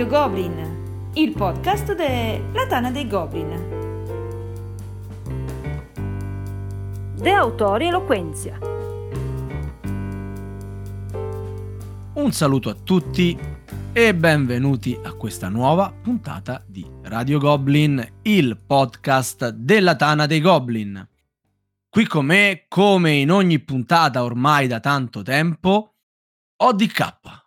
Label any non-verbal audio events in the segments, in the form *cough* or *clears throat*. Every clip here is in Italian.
Radio Goblin, il podcast della Tana dei Goblin. De autori Eloquenzia. Un saluto a tutti e benvenuti a questa nuova puntata di Radio Goblin, il podcast della Tana dei Goblin. Qui con me, come in ogni puntata ormai da tanto tempo, ODK.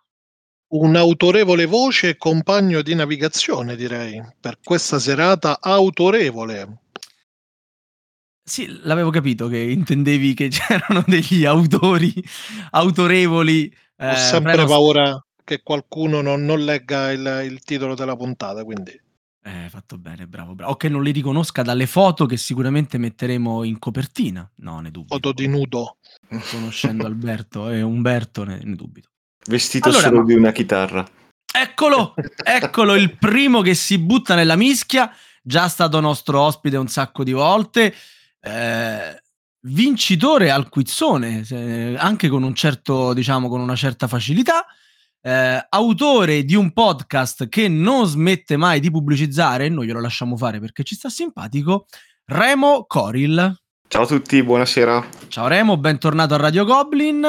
Un'autorevole voce e compagno di navigazione, direi, per questa serata autorevole. Sì, l'avevo capito che intendevi che *laughs* c'erano degli autori autorevoli. Ho eh, sempre prego... paura che qualcuno non, non legga il, il, titolo della puntata, quindi... Eh, fatto bene, bravo, bravo. O che non li riconosca dalle foto che sicuramente metteremo in copertina. No, ne dubito. Foto di nudo. Conoscendo Alberto e Umberto, ne, ne dubito. Vestito allora, solo ma... di una chitarra. Eccolo, eccolo il primo che si butta nella mischia. Già stato nostro ospite un sacco di volte. Eh, vincitore al quizzone, eh, anche con un certo, diciamo, con una certa facilità eh, autore di un podcast che non smette mai di pubblicizzare, noi glielo lasciamo fare perché ci sta simpatico, Remo Coril. Ciao a tutti, buonasera. Ciao Remo, bentornato a Radio Goblin.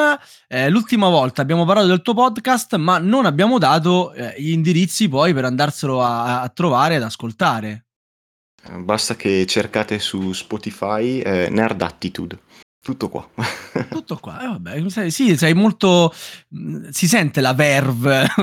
Eh, l'ultima volta abbiamo parlato del tuo podcast, ma non abbiamo dato eh, gli indirizzi poi per andarselo a, a trovare ed ascoltare. Basta che cercate su Spotify eh, Nerd Attitude. Tutto qua. *laughs* Tutto qua, eh, vabbè, sei, sì, sei molto... Si sente la verve. *laughs*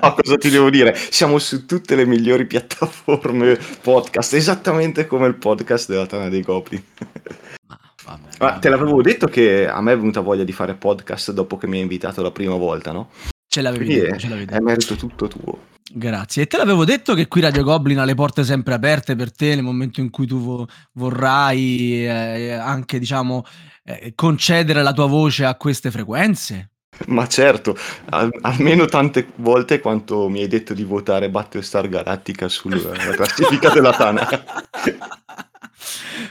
no, cosa ti devo dire? Siamo su tutte le migliori piattaforme podcast, esattamente come il podcast della Tana dei Copri. *laughs* Ah, vabbè, vabbè. te l'avevo detto che a me è venuta voglia di fare podcast dopo che mi hai invitato la prima volta, no? Ce l'avevi detto, ce l'avevi detto. È merito tutto tuo. Grazie. E te l'avevo detto che qui Radio Goblin ha le porte sempre aperte per te nel momento in cui tu vo- vorrai eh, anche, diciamo, eh, concedere la tua voce a queste frequenze? Ma certo, al- almeno tante volte quanto mi hai detto di votare Battlestar Galactica sulla *laughs* classifica della Tana. *laughs*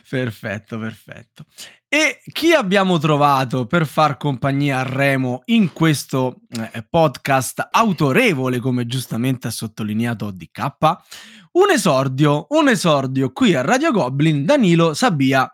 perfetto, perfetto. E chi abbiamo trovato per far compagnia a Remo in questo eh, podcast autorevole, come giustamente ha sottolineato DK? Un esordio, un esordio qui a Radio Goblin, Danilo Sabia.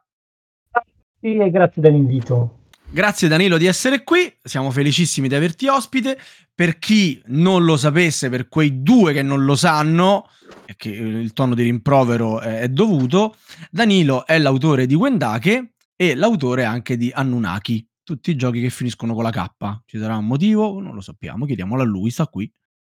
Sì, grazie dell'invito. Grazie Danilo di essere qui, siamo felicissimi di averti ospite. Per chi non lo sapesse, per quei due che non lo sanno, e che il tono di rimprovero è dovuto, Danilo è l'autore di Wendake, e l'autore anche di Anunnaki, tutti i giochi che finiscono con la K. Ci sarà un motivo? Non lo sappiamo, chiediamolo a lui, sta qui.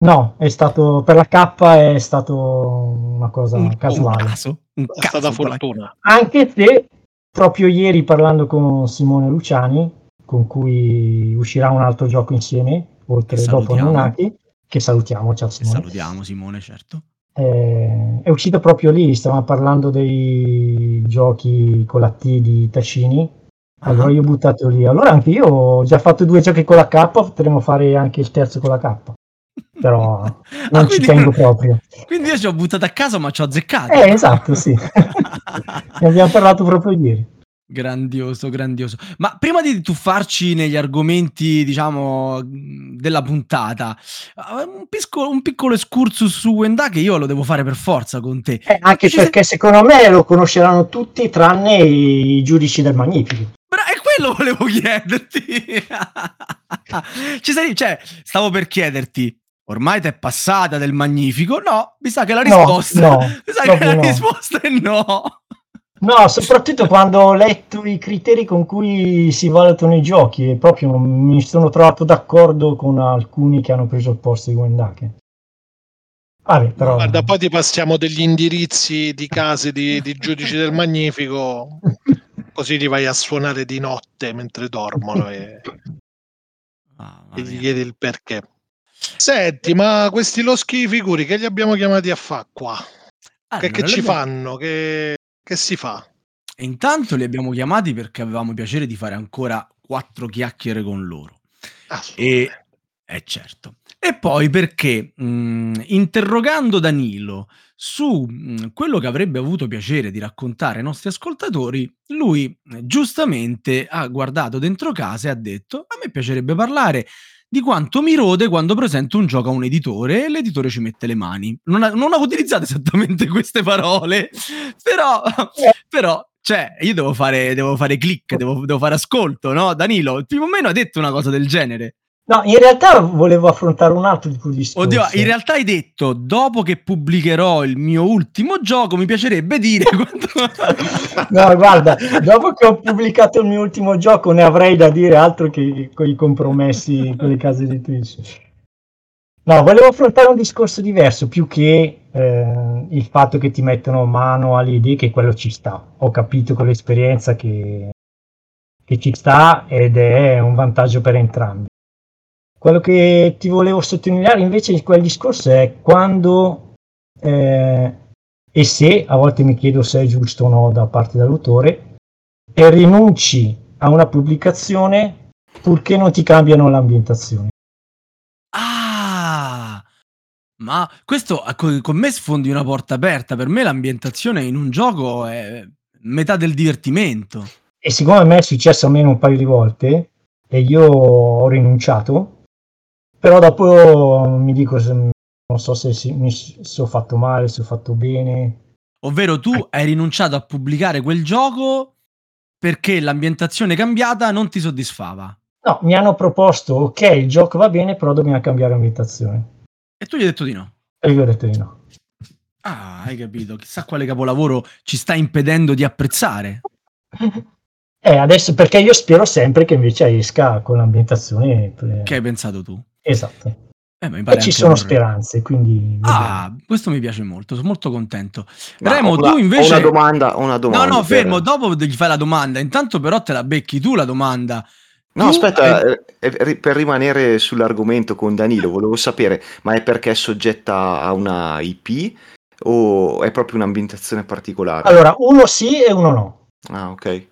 No, è stato per la K è stato una cosa un, casuale. Un caso, un è stata fortuna. Anche se proprio ieri parlando con Simone Luciani, con cui uscirà un altro gioco insieme, oltre dopo Anunnaki, che salutiamo, ciao Simone. Che salutiamo Simone, certo. Eh, è uscito proprio lì, stavamo parlando dei giochi con la T di Tacini. Allora uh-huh. io ho buttato lì. Allora anche io ho già fatto due giochi con la K, potremmo fare anche il terzo con la K. Però *laughs* non ah, ci tengo proprio. Quindi io ci ho buttato a caso, ma ci ho azzeccato. Eh, esatto, sì. *laughs* ne abbiamo parlato proprio ieri. Grandioso, grandioso. Ma prima di tuffarci negli argomenti, diciamo, della puntata, eh, un, pisco, un piccolo excursus su Wenda che io lo devo fare per forza con te. Eh, anche Ci perché sei... secondo me lo conosceranno tutti tranne i giudici del Magnifico. Bra- è quello volevo chiederti. *laughs* Ci sei, cioè, stavo per chiederti, ormai ti è passata del Magnifico? No, mi sa che la risposta, no, no, *laughs* mi sa che la no. risposta è no. No, soprattutto quando ho letto i criteri con cui si valutano i giochi e proprio mi sono trovato d'accordo con alcuni che hanno preso il posto di Wendake. Vabbè, però... Guarda, poi ti passiamo degli indirizzi di case di, di giudici del Magnifico, *laughs* così li vai a suonare di notte mentre dormono e, ah, e gli chiedi il perché. Senti, ma questi loschi figuri che li abbiamo chiamati a fa qua? Ah, che, che ci abbiamo... fanno? Che che si fa? Intanto li abbiamo chiamati perché avevamo piacere di fare ancora quattro chiacchiere con loro. E, eh certo. E poi perché mh, mm, interrogando Danilo su mh, mm, quello che avrebbe avuto piacere di raccontare ai nostri ascoltatori, lui eh, giustamente ha guardato dentro casa e ha detto: A me piacerebbe parlare di quanto mi rode quando presento un gioco a un editore e l'editore ci mette le mani. Non, ha, non ho utilizzato esattamente *laughs* queste parole, però, però cioè, io devo fare, devo fare click, devo, devo, fare ascolto, no? Danilo, più o meno ha detto una cosa del genere. No, in realtà volevo affrontare un altro di discorso. Oddio, in realtà hai detto, dopo che pubblicherò il mio ultimo gioco, mi piacerebbe dire *laughs* quanto... *laughs* no, guarda, dopo che ho pubblicato il mio ultimo gioco ne avrei da dire altro che con i compromessi con le case editrici. No, volevo affrontare un discorso diverso, più che eh, il fatto che ti mettono mano alle idee, che quello ci sta. Ho capito con l'esperienza che, che ci sta ed è un vantaggio per entrambi. Quello che ti volevo sottolineare invece di quel discorso è quando eh, e se, a volte mi chiedo se è giusto o no da parte dell'autore, e rinunci a una pubblicazione purché non ti cambiano l'ambientazione. Ah! Ma questo con me sfondi una porta aperta. Per me l'ambientazione in un gioco è metà del divertimento. E siccome a me è successo almeno un paio di volte e io ho rinunciato, però dopo mi dico se, non so se, mi, se ho fatto male, se ho fatto bene. Ovvero tu eh. hai rinunciato a pubblicare quel gioco perché l'ambientazione cambiata non ti soddisfava. No, mi hanno proposto, ok, il gioco va bene, però dobbiamo cambiare ambientazione. E tu gli hai detto di no? E io ho detto di no. Ah, hai capito. Chissà quale capolavoro ci sta impedendo di apprezzare. *laughs* Eh, adesso perché io spero sempre che invece esca con l'ambientazione. Che hai pensato tu? Esatto. Eh, e ci sono vorrei. speranze, quindi... Ah, questo mi piace molto, sono molto contento. Ma Remo, una, tu invece... Ho una domanda, una domanda. No, no, fermo, per... dopo gli fai la domanda. Intanto però te la becchi tu la domanda. No, tu aspetta, hai... Eh, eh, per rimanere sull'argomento con Danilo, volevo sapere, ma è perché è soggetta a una IP o è proprio un'ambientazione particolare? Allora, uno sì e uno no. Ah, ok.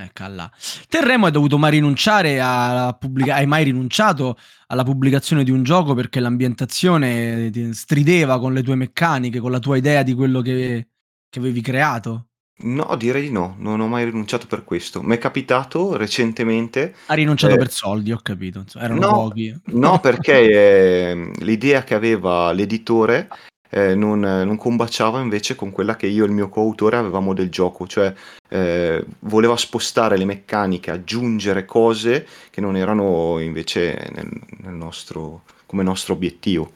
Eccola. Te Remo hai dovuto mai rinunciare a pubblicare, hai mai rinunciato alla pubblicazione di un gioco perché l'ambientazione strideva con le tue meccaniche, con la tua idea di quello che, che avevi creato? No, direi di no, non ho mai rinunciato per questo. Mi è capitato recentemente. Ha rinunciato eh, per soldi, ho capito. Erano no, pochi. No, perché *laughs* eh, l'idea che aveva l'editore eh, non, non, combaciava invece con quella che io e il mio coautore avevamo del gioco, cioè eh, voleva spostare le meccaniche, aggiungere cose che non erano invece nel, nel nostro, come nostro obiettivo.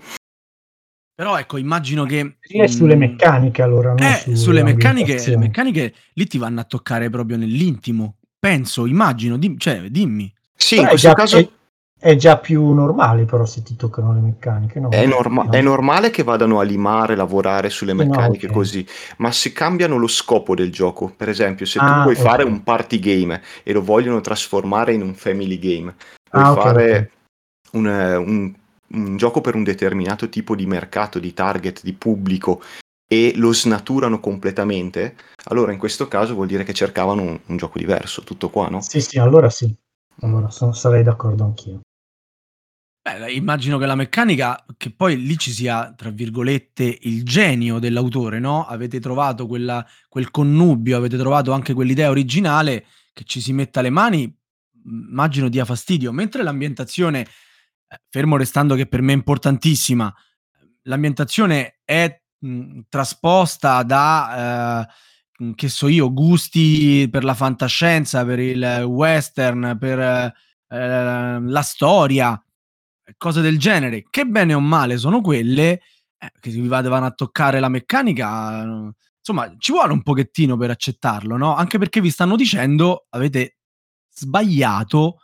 Però ecco, immagino che... Sì, sulle mm, meccaniche allora. Eh, sulle meccaniche, le meccaniche lì ti vanno a toccare proprio nell'intimo. Penso, immagino, dim, cioè dimmi. Sì, Però in questo caso... È è già più normale però se ti toccano le meccaniche. No? È, norma- no. è, normale che vadano a limare, lavorare sulle meccaniche no, okay. così, ma se cambiano lo scopo del gioco, per esempio se ah, tu vuoi okay. fare un party game e lo vogliono trasformare in un family game, puoi ah, fare okay, un, un, un gioco per un determinato tipo di mercato, di target, di pubblico e lo snaturano completamente, allora in questo caso vuol dire che cercavano un, un gioco diverso, tutto qua, no? Sì, sì, allora sì. Allora sono, sarei d'accordo anch'io. Beh, immagino che la meccanica, che poi lì ci sia, tra virgolette, il genio dell'autore, no? Avete trovato quella, quel connubio, avete trovato anche quell'idea originale che ci si metta le mani, immagino dia fastidio, mentre l'ambientazione, eh, fermo restando che per me è importantissima, l'ambientazione è mh, trasposta da... Eh, che so io, gusti per la fantascienza, per il western, per eh, la storia, cose del genere, che bene o male sono quelle eh, che vi vanno a toccare la meccanica, insomma, ci vuole un pochettino per accettarlo, no? Anche perché vi stanno dicendo avete sbagliato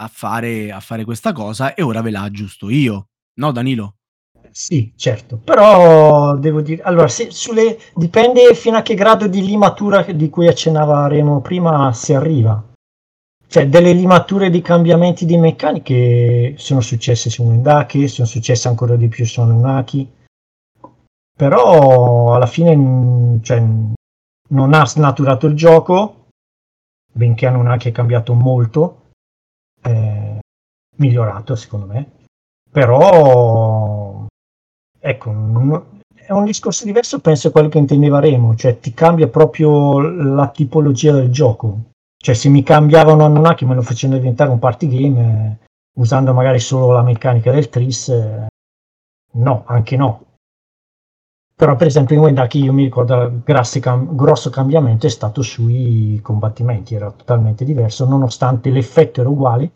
a fare, a fare questa cosa e ora ve la aggiusto io, no Danilo? Sì, certo, però devo dire, allora, se, sulle, dipende fino a che grado di limatura di cui accennava Remo prima si arriva cioè delle limature di cambiamenti di meccaniche sono successe su Wendake, sono successe ancora di più su Anunnaki, però alla fine cioè, non ha snaturato il gioco, benché Anunnaki è cambiato molto, è migliorato secondo me, però ecco, non, è un discorso diverso penso a quello che intendeva Remo, cioè ti cambia proprio la tipologia del gioco cioè, se mi cambiavano Anunnaki me lo facevano diventare un party game, usando magari solo la meccanica del tris, eh, no, anche no. Però per esempio in Wendaki io mi ricordo il cam- grosso cambiamento è stato sui combattimenti, era totalmente diverso, nonostante l'effetto era uguale,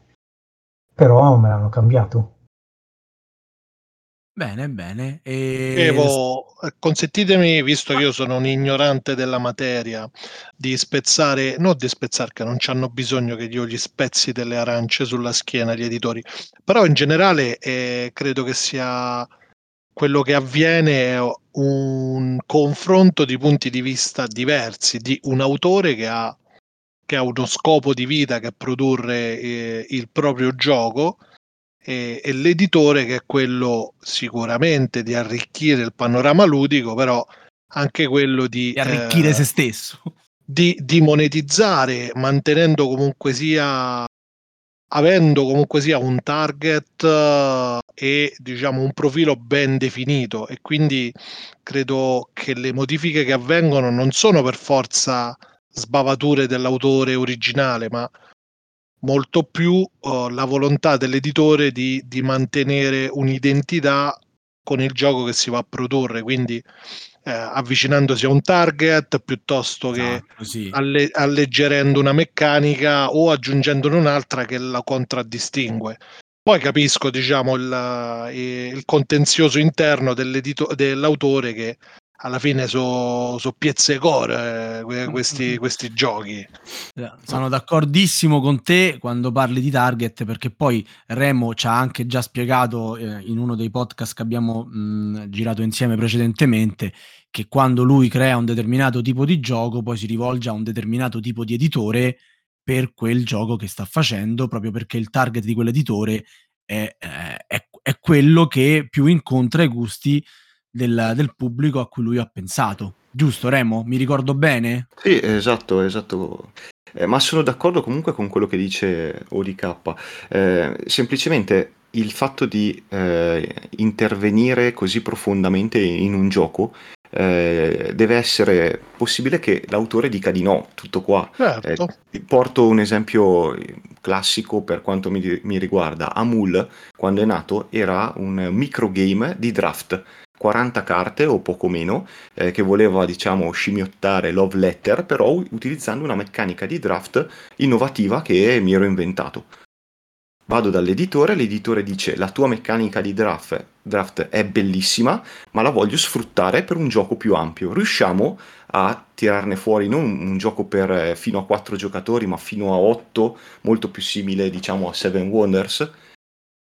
però me l'hanno cambiato. Bene, bene. E... Evo, consentitemi, visto che io sono un ignorante della materia, di spezzare, non di spezzare, che non hanno bisogno che io gli spezzi delle arance sulla schiena gli editori, però in generale eh, credo che sia quello che avviene un confronto di punti di vista diversi di un autore che ha, che ha uno scopo di vita che è produrre eh, il proprio gioco e, e l'editore che è quello sicuramente di arricchire il panorama ludico, però anche quello di, di arricchire eh, se stesso. Di, di, monetizzare, mantenendo comunque sia avendo comunque sia un target uh, e diciamo un profilo ben definito e quindi credo che le modifiche che avvengono non sono per forza sbavature dell'autore originale, ma molto più uh, la volontà dell'editore di, di, mantenere un'identità con il gioco che si va a produrre, quindi eh, avvicinandosi a un target piuttosto che esatto, sì. alle, alleggerendo una meccanica o aggiungendone un'altra che la contraddistingue. Poi capisco diciamo, il, il contenzioso interno dell'autore che alla fine sono so pizzecore eh, *laughs* questi, questi giochi. Sono d'accordissimo con te quando parli di target perché poi Remo ci ha anche già spiegato eh, in uno dei podcast che abbiamo mh, girato insieme precedentemente che quando lui crea un determinato tipo di gioco poi si rivolge a un determinato tipo di editore per quel gioco che sta facendo proprio perché il target di quell'editore è, è, è quello che più incontra i gusti del, del, pubblico a cui lui ha pensato. Giusto, Remo? Mi ricordo bene? Sì, esatto, esatto. Eh, ma sono d'accordo comunque con quello che dice ODK. Eh, semplicemente il fatto di eh, intervenire così profondamente in un gioco eh, deve essere possibile che l'autore dica di no, tutto qua. Certo. Eh, porto un esempio classico per quanto mi, mi, riguarda. Amul, quando è nato, era un microgame di draft 40 carte o poco meno, eh, che voleva diciamo scimmiottare Love Letter, però utilizzando una meccanica di draft innovativa che mi ero inventato. Vado dall'editore, l'editore dice la tua meccanica di draft, draft è bellissima, ma la voglio sfruttare per un gioco più ampio. Riusciamo a tirarne fuori non un gioco per eh, fino a 4 giocatori, ma fino a 8, molto più simile diciamo a Seven Wonders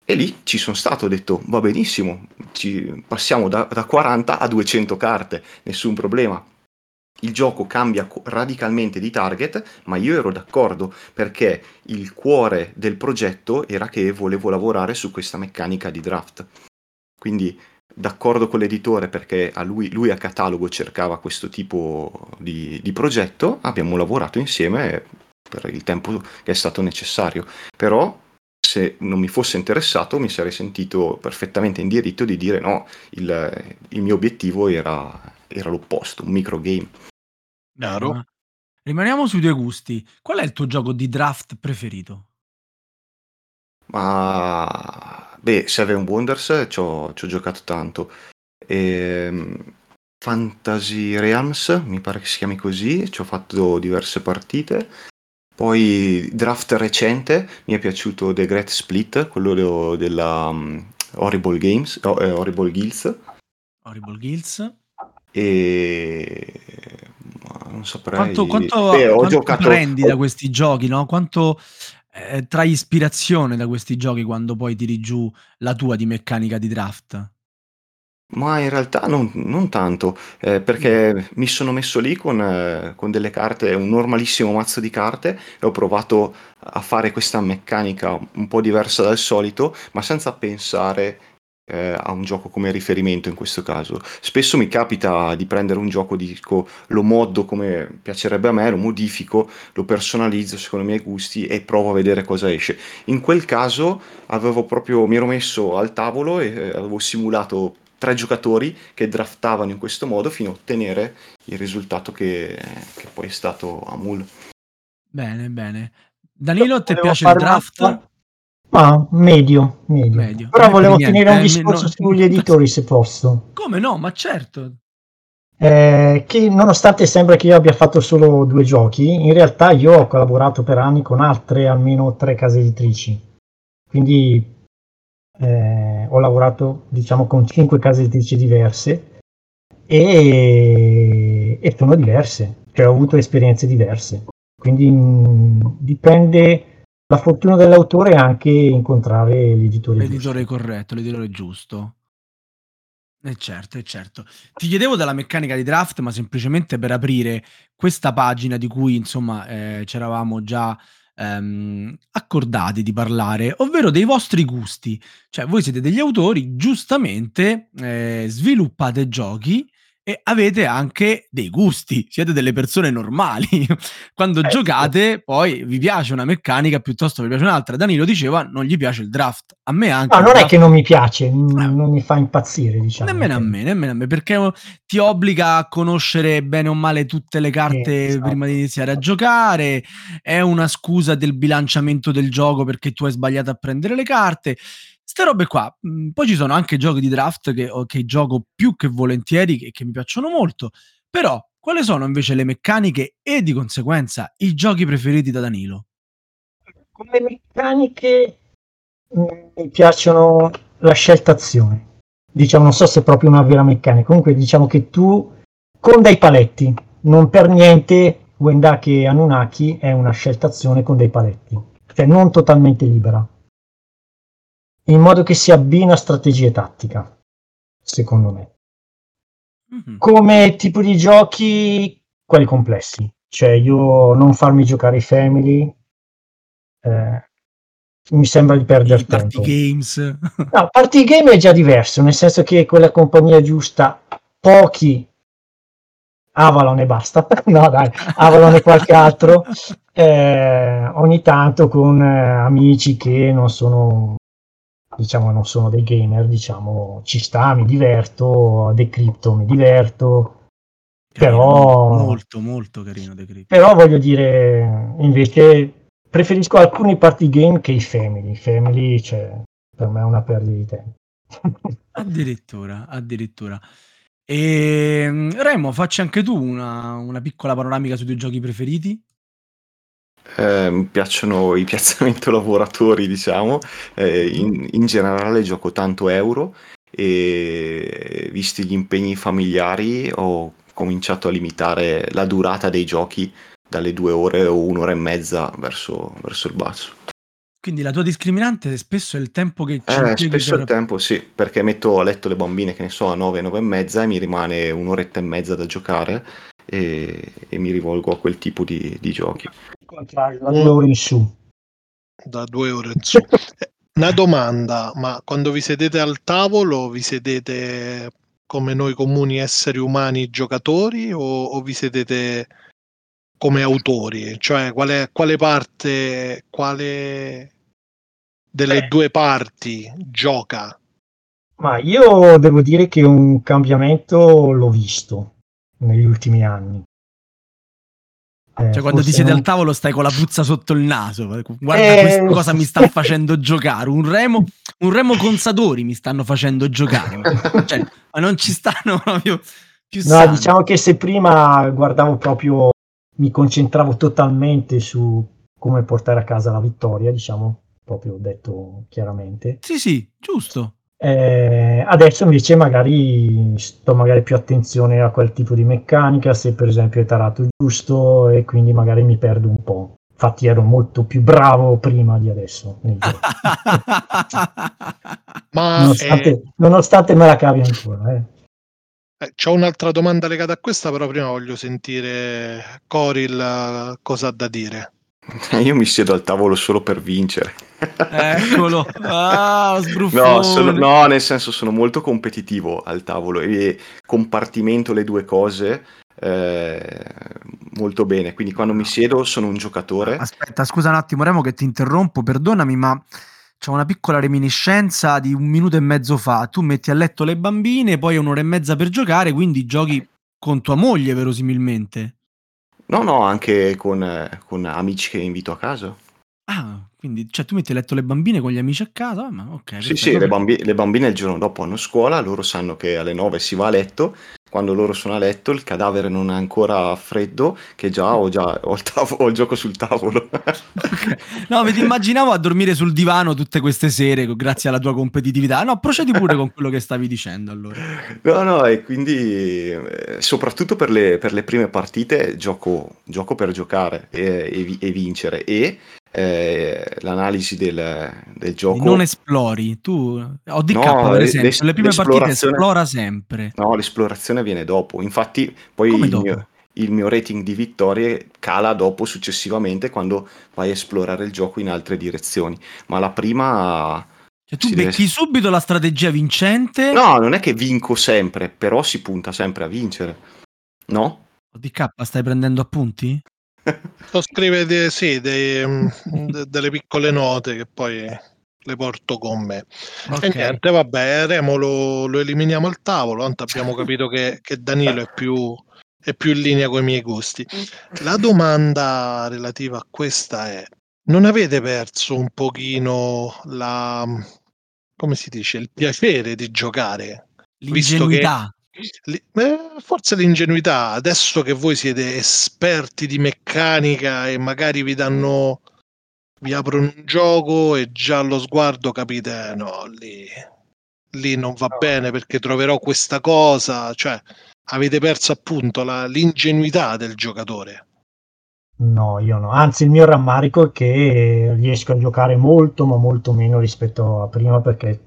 e lì ci sono stato, ho detto va benissimo, ci passiamo da, da 40 a 200 carte, nessun problema. Il gioco cambia radicalmente di target, ma io ero d'accordo perché il cuore del progetto era che volevo lavorare su questa meccanica di draft. Quindi d'accordo con l'editore perché a lui, lui, a catalogo cercava questo tipo di, di progetto, abbiamo lavorato insieme per il tempo che è stato necessario. Però se non mi fosse interessato mi sarei sentito perfettamente in diritto di dire no, il, il mio obiettivo era, era, l'opposto, un microgame. Chiaro. Rimaniamo sui tuoi gusti. Qual è il tuo gioco di draft preferito? Ma beh, Seven Wonders ci ho, giocato tanto. E, ehm, Fantasy Realms, mi pare che si chiami così, ci ho fatto diverse partite. Poi draft recente mi è piaciuto The Great Split, quello della um, Horrible Games, oh, eh, Horrible Guilds. Horrible Guilds. E non saprei. Quanto, quanto, Beh, quanto giocato... prendi da questi giochi, no? Quanto eh, trai ispirazione da questi giochi quando poi tiri giù la tua di meccanica di draft? Ma in realtà non, non tanto, eh, perché mi sono messo lì con, eh, con delle carte, un normalissimo mazzo di carte e ho provato a fare questa meccanica un po' diversa dal solito, ma senza pensare eh, a un gioco come riferimento in questo caso. Spesso mi capita di prendere un gioco, dico, lo moddo come piacerebbe a me, lo modifico, lo personalizzo secondo i miei gusti e provo a vedere cosa esce. In quel caso avevo proprio, mi ero messo al tavolo e eh, avevo simulato tre giocatori che draftavano in questo modo fino a ottenere il risultato che, che poi è stato Amul. Bene, bene. Danilo, ti piace il draft? Una, Ah, medio, medio. medio. Però volevo tenere un discorso no, sugli editori se posso. Come no, ma certo. Eh, che nonostante sembra che io abbia fatto solo due giochi, in realtà io ho collaborato per anni con altre almeno tre case editrici. Quindi eh, ho lavorato diciamo con cinque case editrici diverse e, e sono diverse, cioè ho avuto esperienze diverse. Quindi mh, dipende la fortuna dell'autore anche incontrare l'editore, l'editore giusto. corretto, l'editore giusto. E eh certo, e certo. Ti chiedevo della meccanica di draft, ma semplicemente per aprire questa pagina di cui insomma eh, ci eravamo già ehm, accordati di parlare, ovvero dei vostri gusti. Cioè, voi siete degli autori, giustamente eh, sviluppate giochi e avete anche dei gusti, siete delle persone normali. *laughs* Quando eh, giocate, poi vi piace una meccanica piuttosto vi piace un'altra. Danilo diceva non gli piace il draft. A me anche. No, non draft... è che non mi piace, eh. non mi fa impazzire, diciamo. Nemmeno a me, nemmeno a me, perché ti obbliga a conoscere bene o male tutte le carte esatto. prima di iniziare a giocare. È una scusa del bilanciamento del gioco perché tu hai sbagliato a prendere le carte. Ste robe qua. Mhmm, poi ci sono anche giochi di draft che, che gioco più che volentieri, che, che mi piacciono molto. Però, quali sono invece le meccaniche e di conseguenza i giochi preferiti da Danilo? Come meccaniche mhmm, mi piacciono la scelta azione. Diciamo, non so se è proprio una vera meccanica. Comunque, diciamo che tu con dei paletti, non per niente Wendake Anunnaki è una scelta azione con dei paletti, cioè non totalmente libera in modo che si abbina strategia e tattica, secondo me. Mm-hmm. Come tipo di giochi, quelli complessi. Cioè, io non farmi giocare i family, eh, mi sembra di perdere tempo. Party games. *laughs* no, party game è già diverso, nel senso che quella compagnia giusta, pochi Avalon e basta. *laughs* no, dai, Avalon e qualche altro. *laughs* Eh, ogni tanto con eh, amici che non sono diciamo non sono dei gamer, diciamo ci sta, mi diverto, Decrypto mi diverto, carino, però... Molto, molto carino Decrypto. Però voglio dire, invece preferisco alcuni party game che i family, i family cioè, per me è una perdita di tempo. *laughs* addirittura, addirittura. E ehm, Remo, facci anche tu una, una piccola panoramica sui tuoi giochi preferiti. Eh, mi piacciono i *laughs* piazzamento lavoratori, diciamo. Eh, in, in, generale gioco tanto euro e visti gli impegni familiari ho cominciato a limitare la durata dei giochi dalle due ore o un'ora e mezza verso, verso il basso. Quindi la tua discriminante spesso è il tempo che ci eh, Spesso per... il tempo sì, perché metto a letto le bambine che ne so a 9, 9 e mezza e mi rimane un'oretta e mezza da giocare e, e mi rivolgo a quel tipo di, di giochi contrario, da due ore in su. Da due ore in su. *laughs* Una domanda, ma quando vi sedete al tavolo vi sedete come noi comuni esseri umani giocatori o, o vi sedete come autori? Cioè quale, quale parte, quale delle Beh. due parti gioca? Ma io devo dire che un cambiamento l'ho visto negli ultimi anni. Eh, cioè, quando ti siedi non... al tavolo stai con la puzza sotto il naso. Guarda, eh... questa cosa mi sta facendo giocare. Un remo, un remo consatori mi stanno facendo giocare. Ma, cioè, ma non ci stanno proprio più No, diciamo che se prima guardavo proprio, mi concentravo totalmente su come portare a casa la vittoria, diciamo, proprio detto chiaramente. Sì, sì, giusto. Eh, adesso invece magari sto magari più attenzione a quel tipo di meccanica, se per esempio è tarato giusto e quindi magari mi perdo un po'. Infatti ero molto più bravo prima di adesso. *laughs* Ma nonostante, eh... nonostante, me la cavi ancora. Eh. Eh, c'ho un'altra domanda legata a questa, però prima voglio sentire Coril cosa ha da dire. Io mi siedo al tavolo solo per vincere. Eccolo, *laughs* ah, no, sono, no, nel senso sono molto competitivo al tavolo e compartimento le due cose eh, molto bene. Quindi quando mi siedo sono un giocatore. Aspetta, scusa un attimo, Remo, che ti interrompo, perdonami, ma c'è una piccola reminiscenza di un minuto e mezzo fa. Tu metti a letto le bambine, poi un'ora e mezza per giocare, quindi giochi con tua moglie, verosimilmente. No, no, anche con, con amici che invito a casa. Ah, quindi cioè, tu metti a letto le bambine con gli amici a casa? Ma ok. Sì, sì, le, bambi- le bambine il giorno dopo hanno scuola, loro sanno che alle 9 si va a letto quando loro sono a letto il cadavere non è ancora freddo che già ho, già, ho, il, tav- ho il, gioco sul tavolo. *laughs* No mi immaginavo a dormire sul divano tutte queste sere grazie alla tua competitività. No procedi pure con quello che stavi dicendo allora. No no e quindi eh, soprattutto per le, per le, prime partite gioco, gioco per giocare e, e, e vincere. E eh, l'analisi del, del, gioco. Non esplori, tu ODK no, per esempio, le prime partite esplora sempre. No, l'esplorazione viene dopo. Infatti, poi il mio, il mio, rating di vittorie cala dopo successivamente quando vai a esplorare il gioco in altre direzioni. Ma la prima. Cioè, tu becchi deve... subito la strategia vincente? No, non è che vinco sempre, però si punta sempre a vincere. No? ODK, stai prendendo appunti? Lo scrive de, sì, de, mm, de, delle piccole note che poi le porto con me. Okay. E niente, vabbè, Remo lo, lo, eliminiamo al tavolo, tanto abbiamo capito che, che Danilo è più, è più in linea con i miei gusti. La domanda relativa a questa è, non avete perso un pochino la, come si dice, il piacere di giocare? L'ingenuità. Eh, forse l'ingenuità, adesso che voi siete esperti di meccanica e magari vi danno, vi aprono un gioco e già allo sguardo capite, no, lì, lì non va bene perché troverò questa cosa, cioè avete perso appunto la, l'ingenuità del giocatore. No, io no. Anzi, il mio rammarico è che riesco a giocare molto, ma molto meno rispetto a prima perché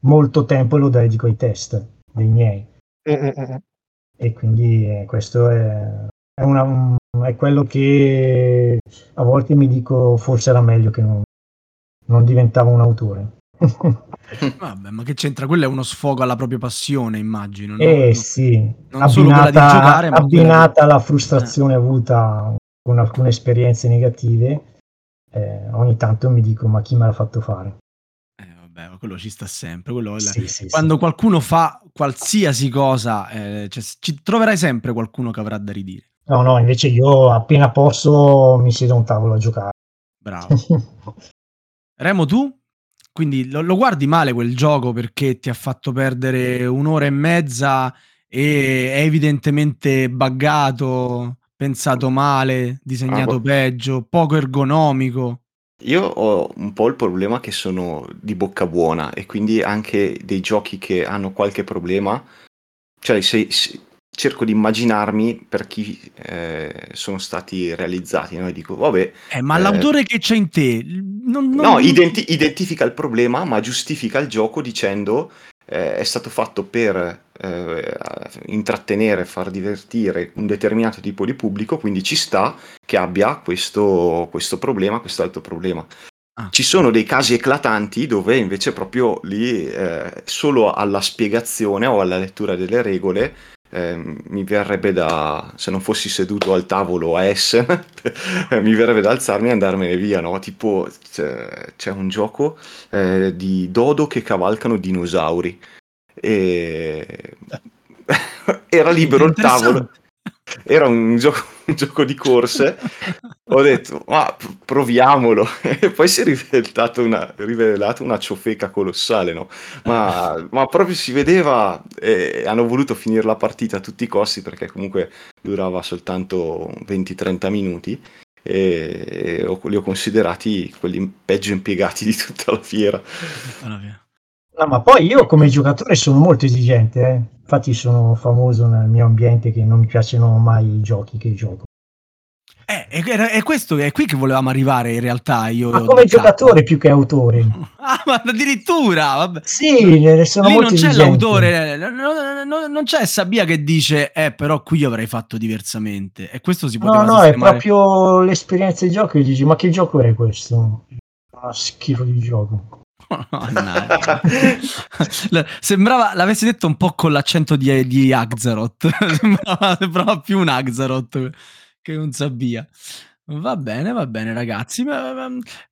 molto tempo lo dedico ai test dei miei. E quindi eh, questo è, è, una, è, quello che a volte mi dico forse era meglio che non, non diventavo un autore. *laughs* Vabbè, ma che c'entra? Quello è uno sfogo alla propria passione, immagino. No? Eh sì, non abbinata, giocare, abbinata alla frustrazione eh. avuta con alcune esperienze negative, eh, ogni tanto mi dico ma chi me l'ha fatto fare? Vabbè, quello ci sta sempre. Sì, sì, Quando sì. qualcuno fa qualsiasi cosa, eh, cioè, ci troverai sempre qualcuno che avrà da ridire. No, no, invece io appena posso mi siedo a un tavolo a giocare. Bravo. *laughs* Remo, tu? Quindi lo, lo, guardi male quel gioco perché ti ha fatto perdere un'ora e mezza e è evidentemente buggato, pensato male, disegnato ah, peggio, poco ergonomico. Io ho un po' il problema che sono di bocca buona e quindi anche dei giochi che hanno qualche problema, cioè se, se cerco di immaginarmi per chi eh, sono stati realizzati, no? E dico, vabbè... Eh, ma eh, l'autore che c'è in te... Non, non... No, identi- identifica il problema, ma giustifica il gioco dicendo eh, è stato fatto per eh, intrattenere, far divertire un determinato tipo di pubblico, quindi ci sta che abbia questo, questo problema, quest'altro problema. Ah. Ci sono dei casi eclatanti dove invece proprio lì eh, solo alla spiegazione o alla lettura delle regole eh, mi verrebbe da, se non fossi seduto al tavolo a Essen, *laughs* mi verrebbe da alzarmi e andarmene via, no? Tipo c'è, c'è un gioco eh, di dodo che cavalcano dinosauri e *laughs* era libero il tavolo. Era un gioco, un gioco di corse. Ho detto, ma proviamolo. *laughs* E poi si è rivelato una, rivelato una ciofeca colossale, no? Ma, ma proprio si vedeva, e hanno voluto finire la partita a tutti i costi perché comunque durava soltanto 20-30 minuti. E, li ho considerati quelli peggio impiegati di tutta la fiera. No, ma poi io come giocatore sono molto esigente, eh. infatti sono famoso nel mio ambiente che non mi piacciono mai i giochi che gioco. Eh, è, questo, è qui che volevamo arrivare in realtà. Io ma come giocatore più che autore. *laughs* Ah, ma addirittura? Vabbè. Sì, sono Lì molto non c'è l'autore, non, non, non, c'è Sabia che dice, eh, però qui io avrei fatto diversamente. E questo si poteva No, no, sistemare. è proprio l'esperienza di gioco che dici, ma che gioco è questo? Ah, schifo di gioco. *laughs* *laughs* sembrava l'avessi detto un po' con l'accento di, di Axaroth. *laughs* sembrava, sembrava, più un Axaroth che un Sabia. Va bene, va bene, ragazzi.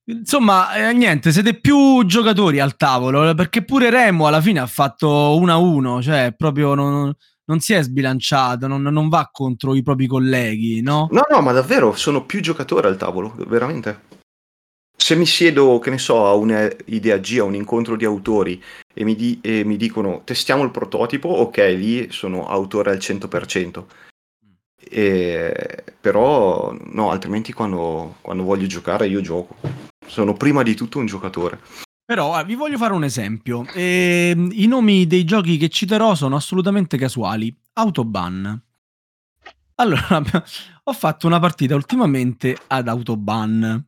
Insomma, eh, niente, siete più giocatori al tavolo perché pure Remo alla fine ha fatto 1 a 1, cioè proprio non, non si è sbilanciato, non, non, va contro i propri colleghi, no? No, no, ma davvero sono più giocatori al tavolo, veramente. Se mi siedo, che ne so, a un'idea G, a un incontro di autori e mi, di- e mi dicono testiamo il prototipo, ok, lì sono autore al 100%. E, però no, altrimenti quando, quando voglio giocare io gioco. Sono prima di tutto un giocatore. Però eh, vi voglio fare un esempio. Eh, I nomi dei giochi che citerò sono assolutamente casuali. Autoban. Allora, *laughs* ho fatto una partita ultimamente ad Autoban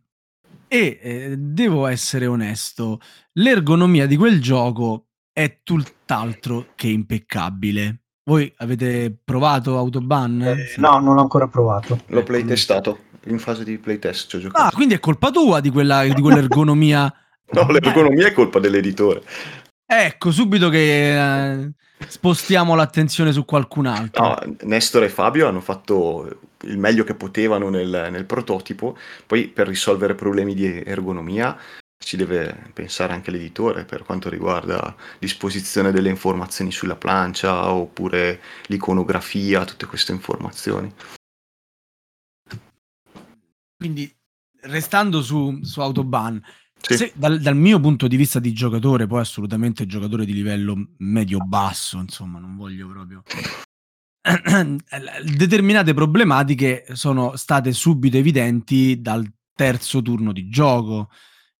e eh, devo essere onesto, l'ergonomia di quel gioco è tutt'altro che impeccabile. Voi avete provato Autoban? Eh, sì. No, non l'ho ancora provato. L'ho playtestato, in fase di playtest ci ho giocato. Ah, quindi è colpa tua di, quella, di quell'ergonomia? *laughs* no, l'ergonomia è colpa dell'editore. Ecco, subito che eh, spostiamo l'attenzione su qualcun altro. No, Nestor e Fabio hanno fatto il meglio che potevano nel, nel prototipo, poi per risolvere problemi di ergonomia ci deve pensare anche l'editore per quanto riguarda disposizione delle informazioni sulla plancia oppure l'iconografia, tutte queste informazioni. Quindi, restando su, su Autobahn, sì. Se, dal, dal, mio punto di vista di giocatore, poi assolutamente giocatore di livello medio-basso, insomma, non voglio proprio... Determinate problematiche sono state subito evidenti dal terzo turno di gioco.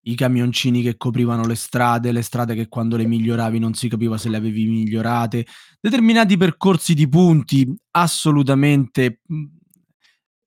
I camioncini che coprivano le strade, le strade che quando le miglioravi non si capiva se le avevi migliorate, determinati percorsi di punti assolutamente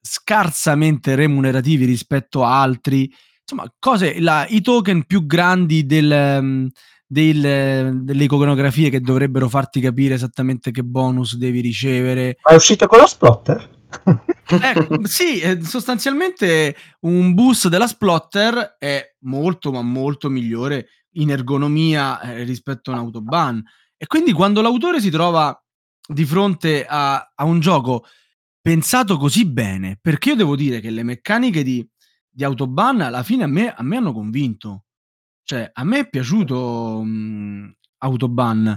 scarsamente remunerativi rispetto a altri insomma, cose, la, i token più grandi del, del, delle iconografie che dovrebbero farti capire esattamente che bonus devi ricevere. Ma è uscito con la splotter? eh, sì, sostanzialmente un bus della splotter è molto ma molto migliore in ergonomia eh, rispetto a un autobahn e quindi quando l'autore si trova di fronte a, a, un gioco pensato così bene, perché io devo dire che le meccaniche di, di Autobahn alla fine a me, a me hanno convinto. Cioè, a me è piaciuto mh, Autobahn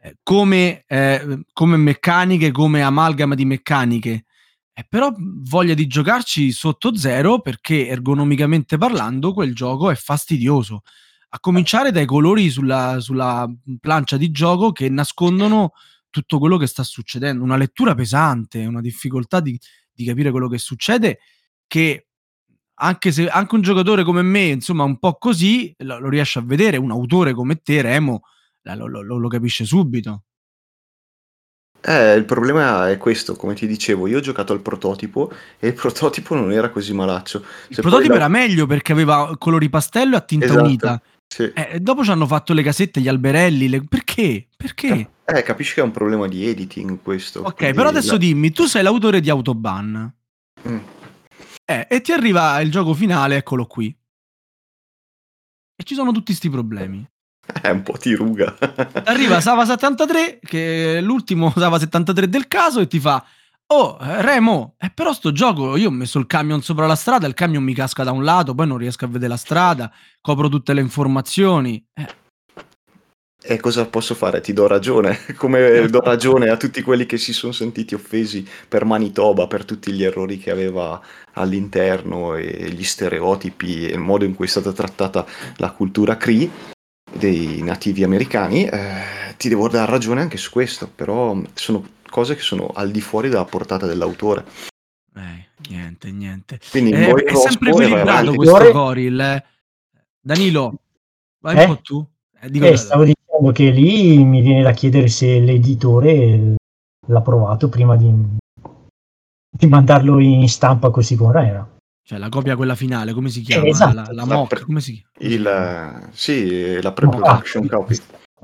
eh, come, eh, come, meccaniche, come amalgama di meccaniche. Eh, però voglia di giocarci sotto zero perché ergonomicamente parlando quel gioco è fastidioso. A cominciare dai colori sulla, sulla plancia di gioco che nascondono tutto quello che sta succedendo. Una lettura pesante, una difficoltà di, di capire quello che succede che anche se anche un giocatore come me, insomma, un po' così, lo, lo riesce a vedere, un autore come te, Remo, lo, lo, lo, capisce subito. Eh, il problema è questo, come ti dicevo, io ho giocato al prototipo e il prototipo non era così malaccio. Il se prototipo la... era meglio perché aveva colori pastello a tinta esatto, unita. Sì. Eh, dopo ci hanno fatto le casette, gli alberelli. Le... Perché? Perché? Eh, capisci che è un problema di editing questo. Ok, però adesso la... dimmi, tu sei l'autore di Autoban. Mm. Eh, e ti arriva il gioco finale, eccolo qui. E ci sono tutti questi problemi. È *laughs* un po' ti ruga. *laughs* Arriva Sava 73, che è l'ultimo *laughs* Sava 73 del caso, e ti fa: Oh, Remo, eh, però sto gioco io ho messo il camion sopra la strada, il camion mi casca da un lato, poi non riesco a vedere la strada, copro tutte le informazioni. Eh, e cosa posso fare? Ti do ragione, *laughs* come do ragione a tutti quelli che si sono sentiti offesi per Manitoba, per tutti gli errori che aveva all'interno e gli stereotipi e il modo in cui è stata trattata la cultura Cree dei nativi americani. Eh, ti devo dare ragione anche su questo, però sono cose che sono al di fuori della portata dell'autore. Eh, niente, niente. Quindi eh, è sempre equilibrato questo Goril. Eh. Danilo, vai eh? un po' tu. Eh, dico, eh, stavo dicendo che lì mi viene da chiedere se l'editore l'ha provato prima di, di mandarlo in stampa così come era. Cioè la copia quella finale, come si chiama? Eh, esatto. La, la, mock, pre- come si chiama? Il, sì, la pre-production no, copy.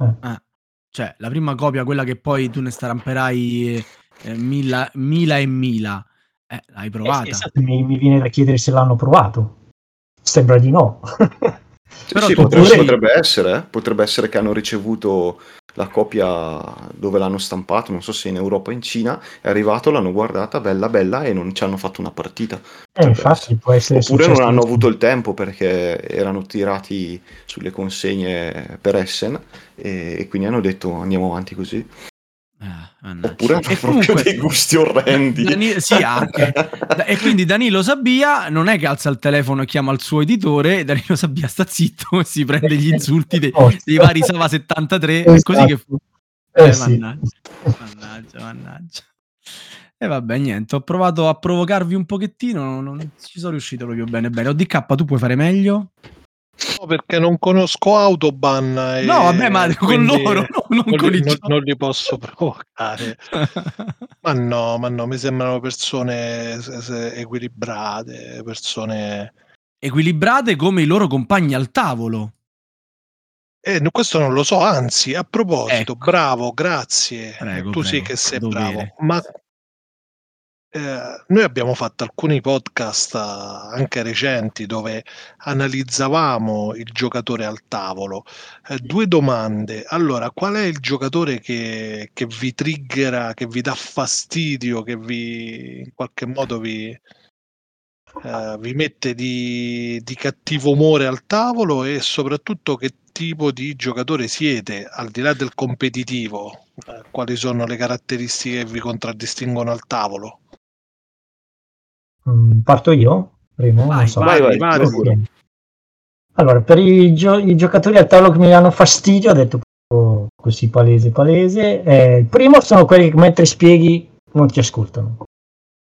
Eh. Ah, cioè la prima copia, quella che poi tu ne staramperai eh, mila, mila, e mila. Eh, l'hai provata? Eh, sì, esatto. mi, mi viene da chiedere se l'hanno provato. Sembra di no. *laughs* Però sì, potrebbe, pure... potrebbe, essere, eh? potrebbe essere che hanno ricevuto la copia dove l'hanno stampato, non so se in Europa o in Cina, è arrivato, l'hanno guardata, bella bella, e non ci hanno fatto una partita. Eh, infatti, può essere Oppure non hanno avuto il tempo perché erano tirati sulle consegne per Essen e, e quindi hanno detto andiamo avanti così. Ah, Oppure e comunque dei gusti orrendi. Dani- sì, anche. *laughs* e quindi Danilo Sabbia non è che alza il telefono e chiama il suo editore, Danilo Sabbia sta zitto e si prende gli insulti dei, dei vari Sava 73. Esatto. È così che fu. Eh, eh, mannaggia, mannaggia, mannaggia. E vabbè, niente, ho provato a provocarvi un pochettino, non ci sono riuscito proprio bene bene. ODK, tu puoi fare meglio? No, perché non conosco Autoban. E no, vabbè, ma con loro, no, non, non, con li, non, non, li posso provocare. *laughs* ma no, ma no, mi sembrano persone equilibrate, persone... Equilibrate come i loro compagni al tavolo. Eh, questo non lo so, anzi, a proposito, ecco. bravo, grazie. Prego, tu prego, sì che sei dovere. bravo. Ma eh, noi abbiamo fatto alcuni podcast uh, anche recenti dove analizzavamo il giocatore al tavolo. Eh, due domande. Allora, qual è il giocatore che, che, vi triggera, che vi dà fastidio, che vi in qualche modo vi, uh, vi mette di, di cattivo umore al tavolo e soprattutto che tipo di giocatore siete, al di là del competitivo? Eh, quali sono le caratteristiche che vi contraddistinguono al tavolo? Mm, parto io? Primo? Vai, so. vai, vai, vai, vai Allora, per i, gio- i, giocatori al tavolo che mi danno fastidio, ho detto così palese palese, eh, il primo sono quelli che mentre spieghi non ti ascoltano.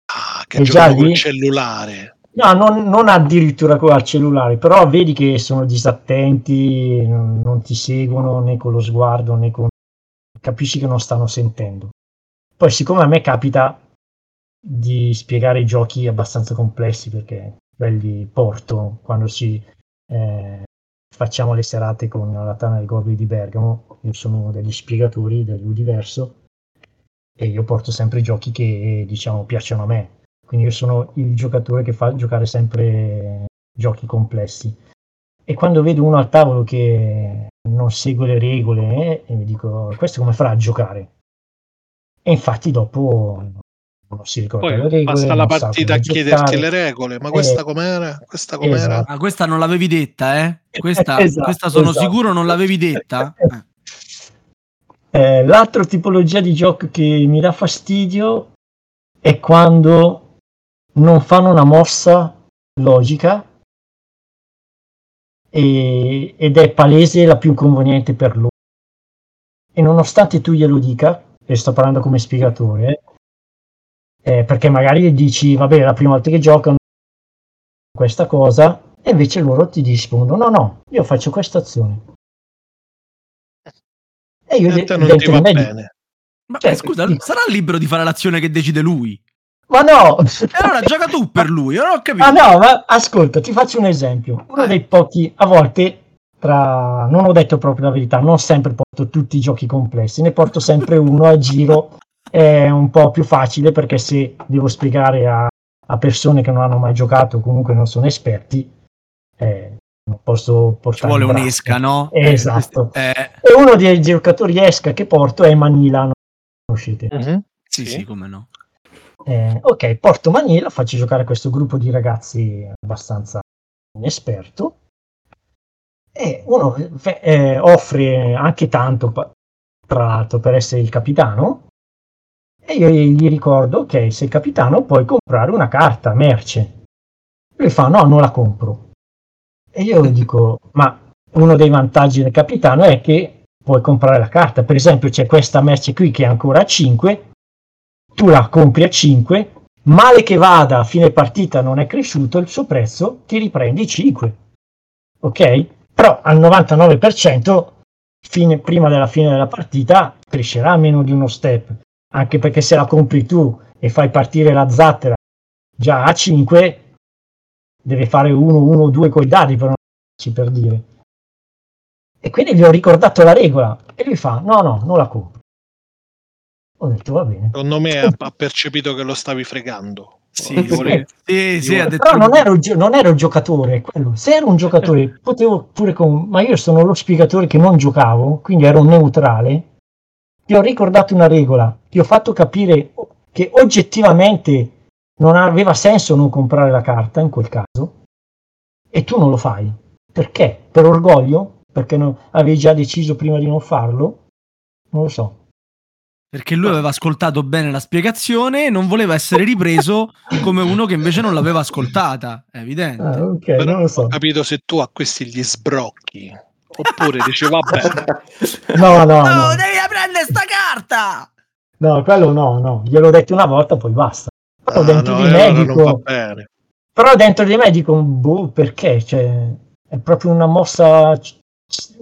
Ah, che già lì... cellulare. No, non, non, addirittura con il cellulare, però vedi che sono disattenti, non, non, ti seguono né con lo sguardo né con... capisci che non stanno sentendo. Poi siccome a me capita di spiegare giochi abbastanza complessi perché quelli porto quando ci eh, facciamo le serate con la Tana dei Goblin di Bergamo. Io sono uno degli spiegatori dell'universo e io porto sempre giochi che diciamo piacciono a me. Quindi io sono il giocatore che fa giocare sempre giochi complessi. E quando vedo uno al tavolo che non segue le regole eh, mi dico questo come farà a giocare? E infatti dopo non si ricorda Poi le regole. Basta la partita a chiederti le regole, ma questa eh, com'era? Questa com'era? Esatto. Ah, questa non l'avevi detta, eh? Questa, *laughs* esatto, questa sono esatto. sicuro non l'avevi detta. Eh, l'altra tipologia di gioco che mi dà fastidio è quando non fanno una mossa logica e, ed è palese la più conveniente per loro. E nonostante tu glielo dica, e sto parlando come spiegatore, eh, perché magari dici, vabbè, la prima volta che giocano questa cosa, e invece loro ti rispondono, no, no, io faccio questa azione. E io de- non ti va bene. Ma cioè, scusa, dico, sarà libero di fare l'azione che decide lui? Ma no! E allora gioca tu *laughs* per lui, io non ho capito. Ah no, ma ascolta, ti faccio un esempio. Uno dei pochi, a volte, tra... non ho detto proprio la verità, non sempre porto tutti i giochi complessi, ne porto sempre uno a giro è un po' più facile perché se devo spiegare a, a persone che non hanno mai giocato o comunque non sono esperti, eh, non posso portare. Ci vuole un'esca, no? Esatto. Eh. E uno dei giocatori esca che porto è Manila, non conoscete? Mm-hmm. Sì, sì, sì, come no. Eh, ok, porto Manila, faccio giocare a questo gruppo di ragazzi abbastanza inesperto e uno eh, offre anche tanto, tra l'altro, per essere il capitano e io gli ricordo che se il capitano puoi comprare una carta, merce. Lui fa no, non la compro. E io gli dico, ma uno dei vantaggi del capitano è che puoi comprare la carta. Per esempio c'è questa merce qui che è ancora a 5, tu la compri a 5, male che vada a fine partita non è cresciuto il suo prezzo, ti riprendi 5. Ok? Però al 99% fine, prima della fine della partita crescerà meno di uno step anche perché se la compri tu e fai partire la zattera già a 5 deve fare 1 1 2 coi dadi per, per dire. E quindi gli ho ricordato la regola e lui fa no no non la compro. Ho detto va bene. Secondo me ha *laughs* percepito che lo stavi fregando. Sì, vole... sì, sì, detto... però non ero, non ero giocatore quello. se ero un giocatore potevo pure con ma io sono lo spiegatore che non giocavo quindi ero neutrale ti ho ricordato una regola, ti ho fatto capire che oggettivamente non aveva senso non comprare la carta in quel caso e tu non lo fai. Perché? Per orgoglio? Perché non, avevi già deciso prima di non farlo? Non lo so. Perché lui aveva ascoltato bene la spiegazione e non voleva essere ripreso *laughs* come uno che invece non l'aveva ascoltata. È evidente. Ah, okay, Però non lo so. Ho capito se tu a questi gli sbrocchi. Oppure dici, vabbè. *laughs* no, no, no, no. devi prendere sta carta! No, quello no, no. Gliel'ho detto una volta, poi basta. Però ah, dentro no, di me dico... Però dentro di me dico, boh, perché? Cioè, è proprio una mossa...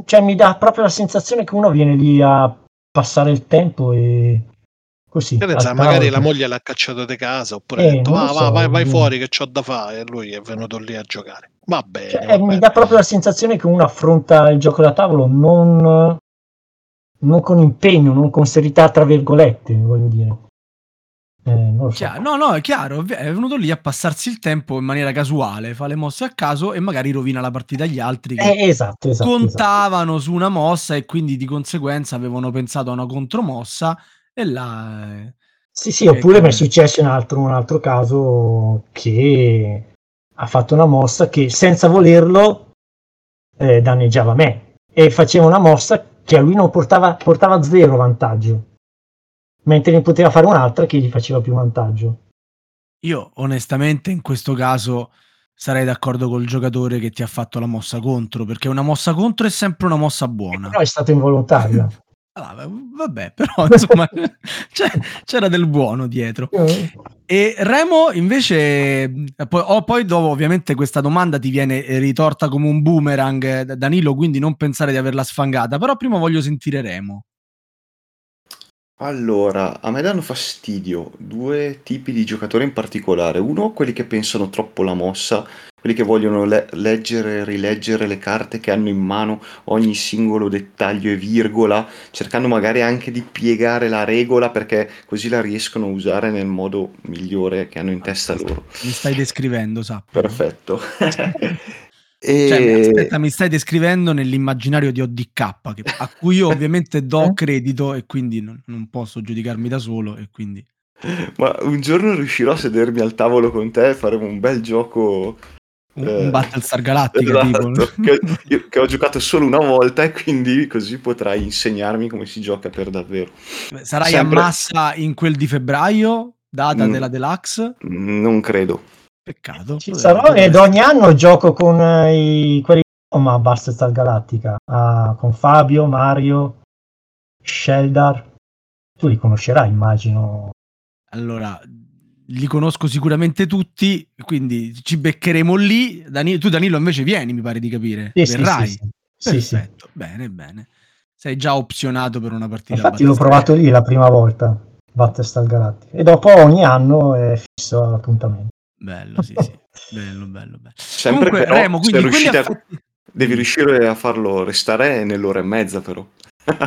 Cioè, mi dà proprio la sensazione che uno viene lì a passare il tempo e così. Pensa, magari la moglie l'ha cacciato di casa oppure eh, ha detto va, so, va, vai, vai fuori che c'ho da fare e lui è venuto lì a giocare. Va bene. Cioè, va eh, mi bene. dà proprio la sensazione che uno affronta il gioco da tavolo non, non con impegno, non con serietà, tra virgolette, voglio dire. Eh, so. No, no, è chiaro, è venuto lì a passarsi il tempo in maniera casuale, fa le mosse a caso e magari rovina la partita agli altri che eh, esatto, esatto, contavano esatto. su una mossa e quindi di conseguenza avevano pensato a una contromossa e là... Eh, sì, sì, oppure mi è successo un altro, un altro caso che ha fatto una mossa che senza volerlo eh, danneggiava me e faceva una mossa che a lui non portava, portava zero vantaggio mentre ne poteva fare un'altra che gli faceva più vantaggio. Io onestamente in questo caso sarei d'accordo col giocatore che ti ha fatto la mossa contro, perché una mossa contro è sempre una mossa buona. Però è stato involontario. *laughs* allora, vabbè, *laughs* però insomma c'era del buono dietro. Eh. E Remo invece, poi, oh, poi dopo ovviamente questa domanda ti viene ritorta come un boomerang da Danilo, quindi non pensare di averla sfangata, però prima voglio sentire Remo. Allora, a me danno fastidio due tipi di giocatori in particolare. Uno, quelli che pensano troppo la mossa, quelli che vogliono le- leggere e rileggere le carte che hanno in mano, ogni singolo dettaglio e virgola, cercando magari anche di piegare la regola perché così la riescono a usare nel modo migliore che hanno in testa loro. Mi stai descrivendo, sappi. Perfetto. *laughs* *laughs* E... Cioè, aspetta, mi stai descrivendo nell'immaginario di ODK, a cui io *laughs* ovviamente do credito e quindi non, non, posso giudicarmi da solo e quindi... Ma un giorno riuscirò a sedermi al tavolo con te e faremo un bel gioco... Un, eh, Battlestar Galactica esatto, che, *laughs* io, che ho giocato solo una volta e quindi così potrai insegnarmi come si gioca per davvero. Sarai Sempre... a massa in quel di febbraio, data mm, della Deluxe? Non credo. Peccato. Ci sarò ed ogni anno gioco con eh, i, quelli ma Battlestar Galactica ah, con Fabio, Mario, Sheldar. Tu li conoscerai, immagino. Allora, li conosco sicuramente tutti, quindi ci beccheremo lì. Danilo, tu Danilo invece vieni, mi pare di capire. Sì, Verrai. Sì, sì, sì. Perfetto, bene, bene. Sei già opzionato per una partita. Infatti l'ho provato lì la prima volta, Battlestar Galactica. E dopo ogni anno è fisso l'appuntamento. Bello, sì, sì. bello, bello, bello. Sempre Comunque, però, Remo, quindi riuscite affetti... a... devi riuscire a farlo restare nell'ora e mezza, però.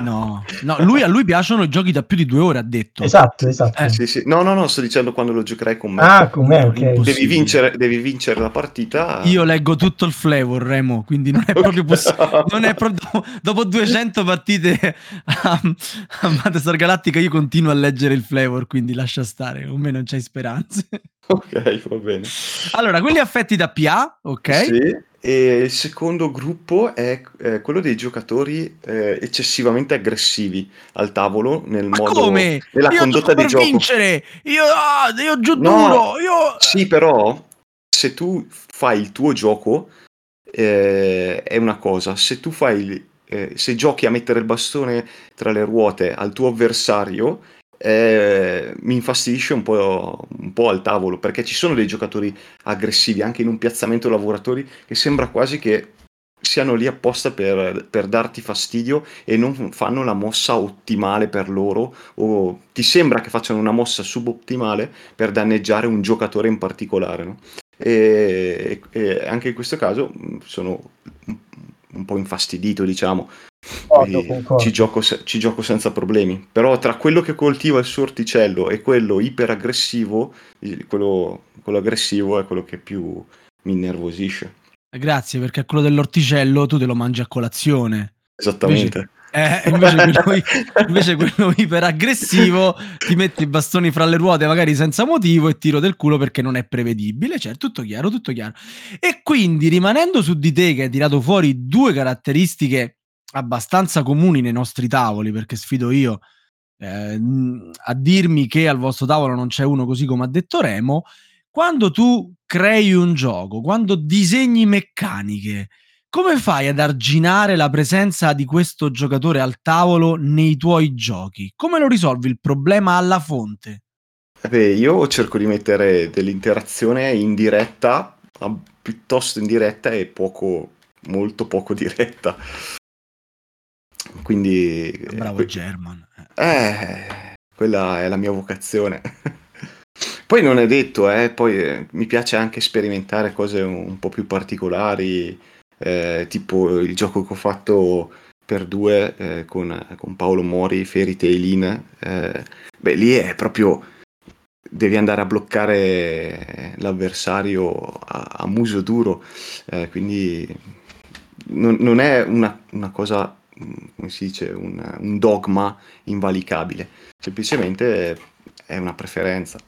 No, no lui, a lui piacciono i giochi da più di due ore, ha detto. Esatto, esatto. Eh. Sì, sì. No, no, no, sto dicendo quando lo giocherai con me. Ah, con me, ok. Devi vincere, devi vincere, la partita. Io leggo tutto il flavor, Remo, quindi non è proprio possibile. non è proprio... Dopo, dopo 200 partite a, a Battlestar Galactica io continuo a leggere il flavor, quindi lascia stare, con me non c'hai speranze. Ok, va bene. Allora, quelli affetti da PA, ok? Sì. E il secondo gruppo è eh, quello dei giocatori eh, eccessivamente aggressivi al tavolo nel Ma modo come? nella io condotta di gioco. vincere! Io, ah, io giù no, duro! Io... Sì, però se tu fai il tuo gioco eh, è una cosa, se tu fai eh, se giochi a mettere il bastone tra le ruote al tuo avversario eh, mi infastidisce un po', un po', al tavolo perché ci sono dei giocatori aggressivi anche in un piazzamento lavoratori che sembra quasi che siano lì apposta per, per, darti fastidio e non fanno la mossa ottimale per loro o ti sembra che facciano una mossa subottimale per danneggiare un giocatore in particolare no? e, e, anche in questo caso sono un po' infastidito diciamo ci gioco, ci gioco, senza problemi. Però tra quello che coltiva il suo orticello e quello iperaggressivo, quello, quello aggressivo è quello che più mi innervosisce. Grazie, perché quello dell'orticello tu te lo mangi a colazione. Esattamente. Invece, eh, invece, quello, invece quello iperaggressivo ti metti i bastoni fra le ruote magari senza motivo e tiro del culo perché non è prevedibile, cioè tutto chiaro, tutto chiaro. E quindi rimanendo su di te che hai tirato fuori due caratteristiche abbastanza comuni nei nostri tavoli, perché sfido io, eh, a dirmi che al vostro tavolo non c'è uno così come ha detto Remo, quando tu crei un gioco, quando disegni meccaniche, come fai ad arginare la presenza di questo giocatore al tavolo nei tuoi giochi? Come lo risolvi il problema alla fonte? Beh, io cerco di mettere dell'interazione in diretta, piuttosto in diretta e poco, molto poco *laughs* diretta. Quindi... Bravo German. Eh, quella è la mia vocazione. *laughs* poi non è detto, eh, poi eh, mi piace anche sperimentare cose un, un po' più particolari eh, tipo il gioco che ho fatto per due eh, con, con, Paolo Mori, Fairy Tail eh, beh lì è proprio devi andare a bloccare l'avversario a, a muso duro, eh, quindi non, non è una, una, cosa, come si dice, un, un dogma invalicabile, semplicemente è una preferenza.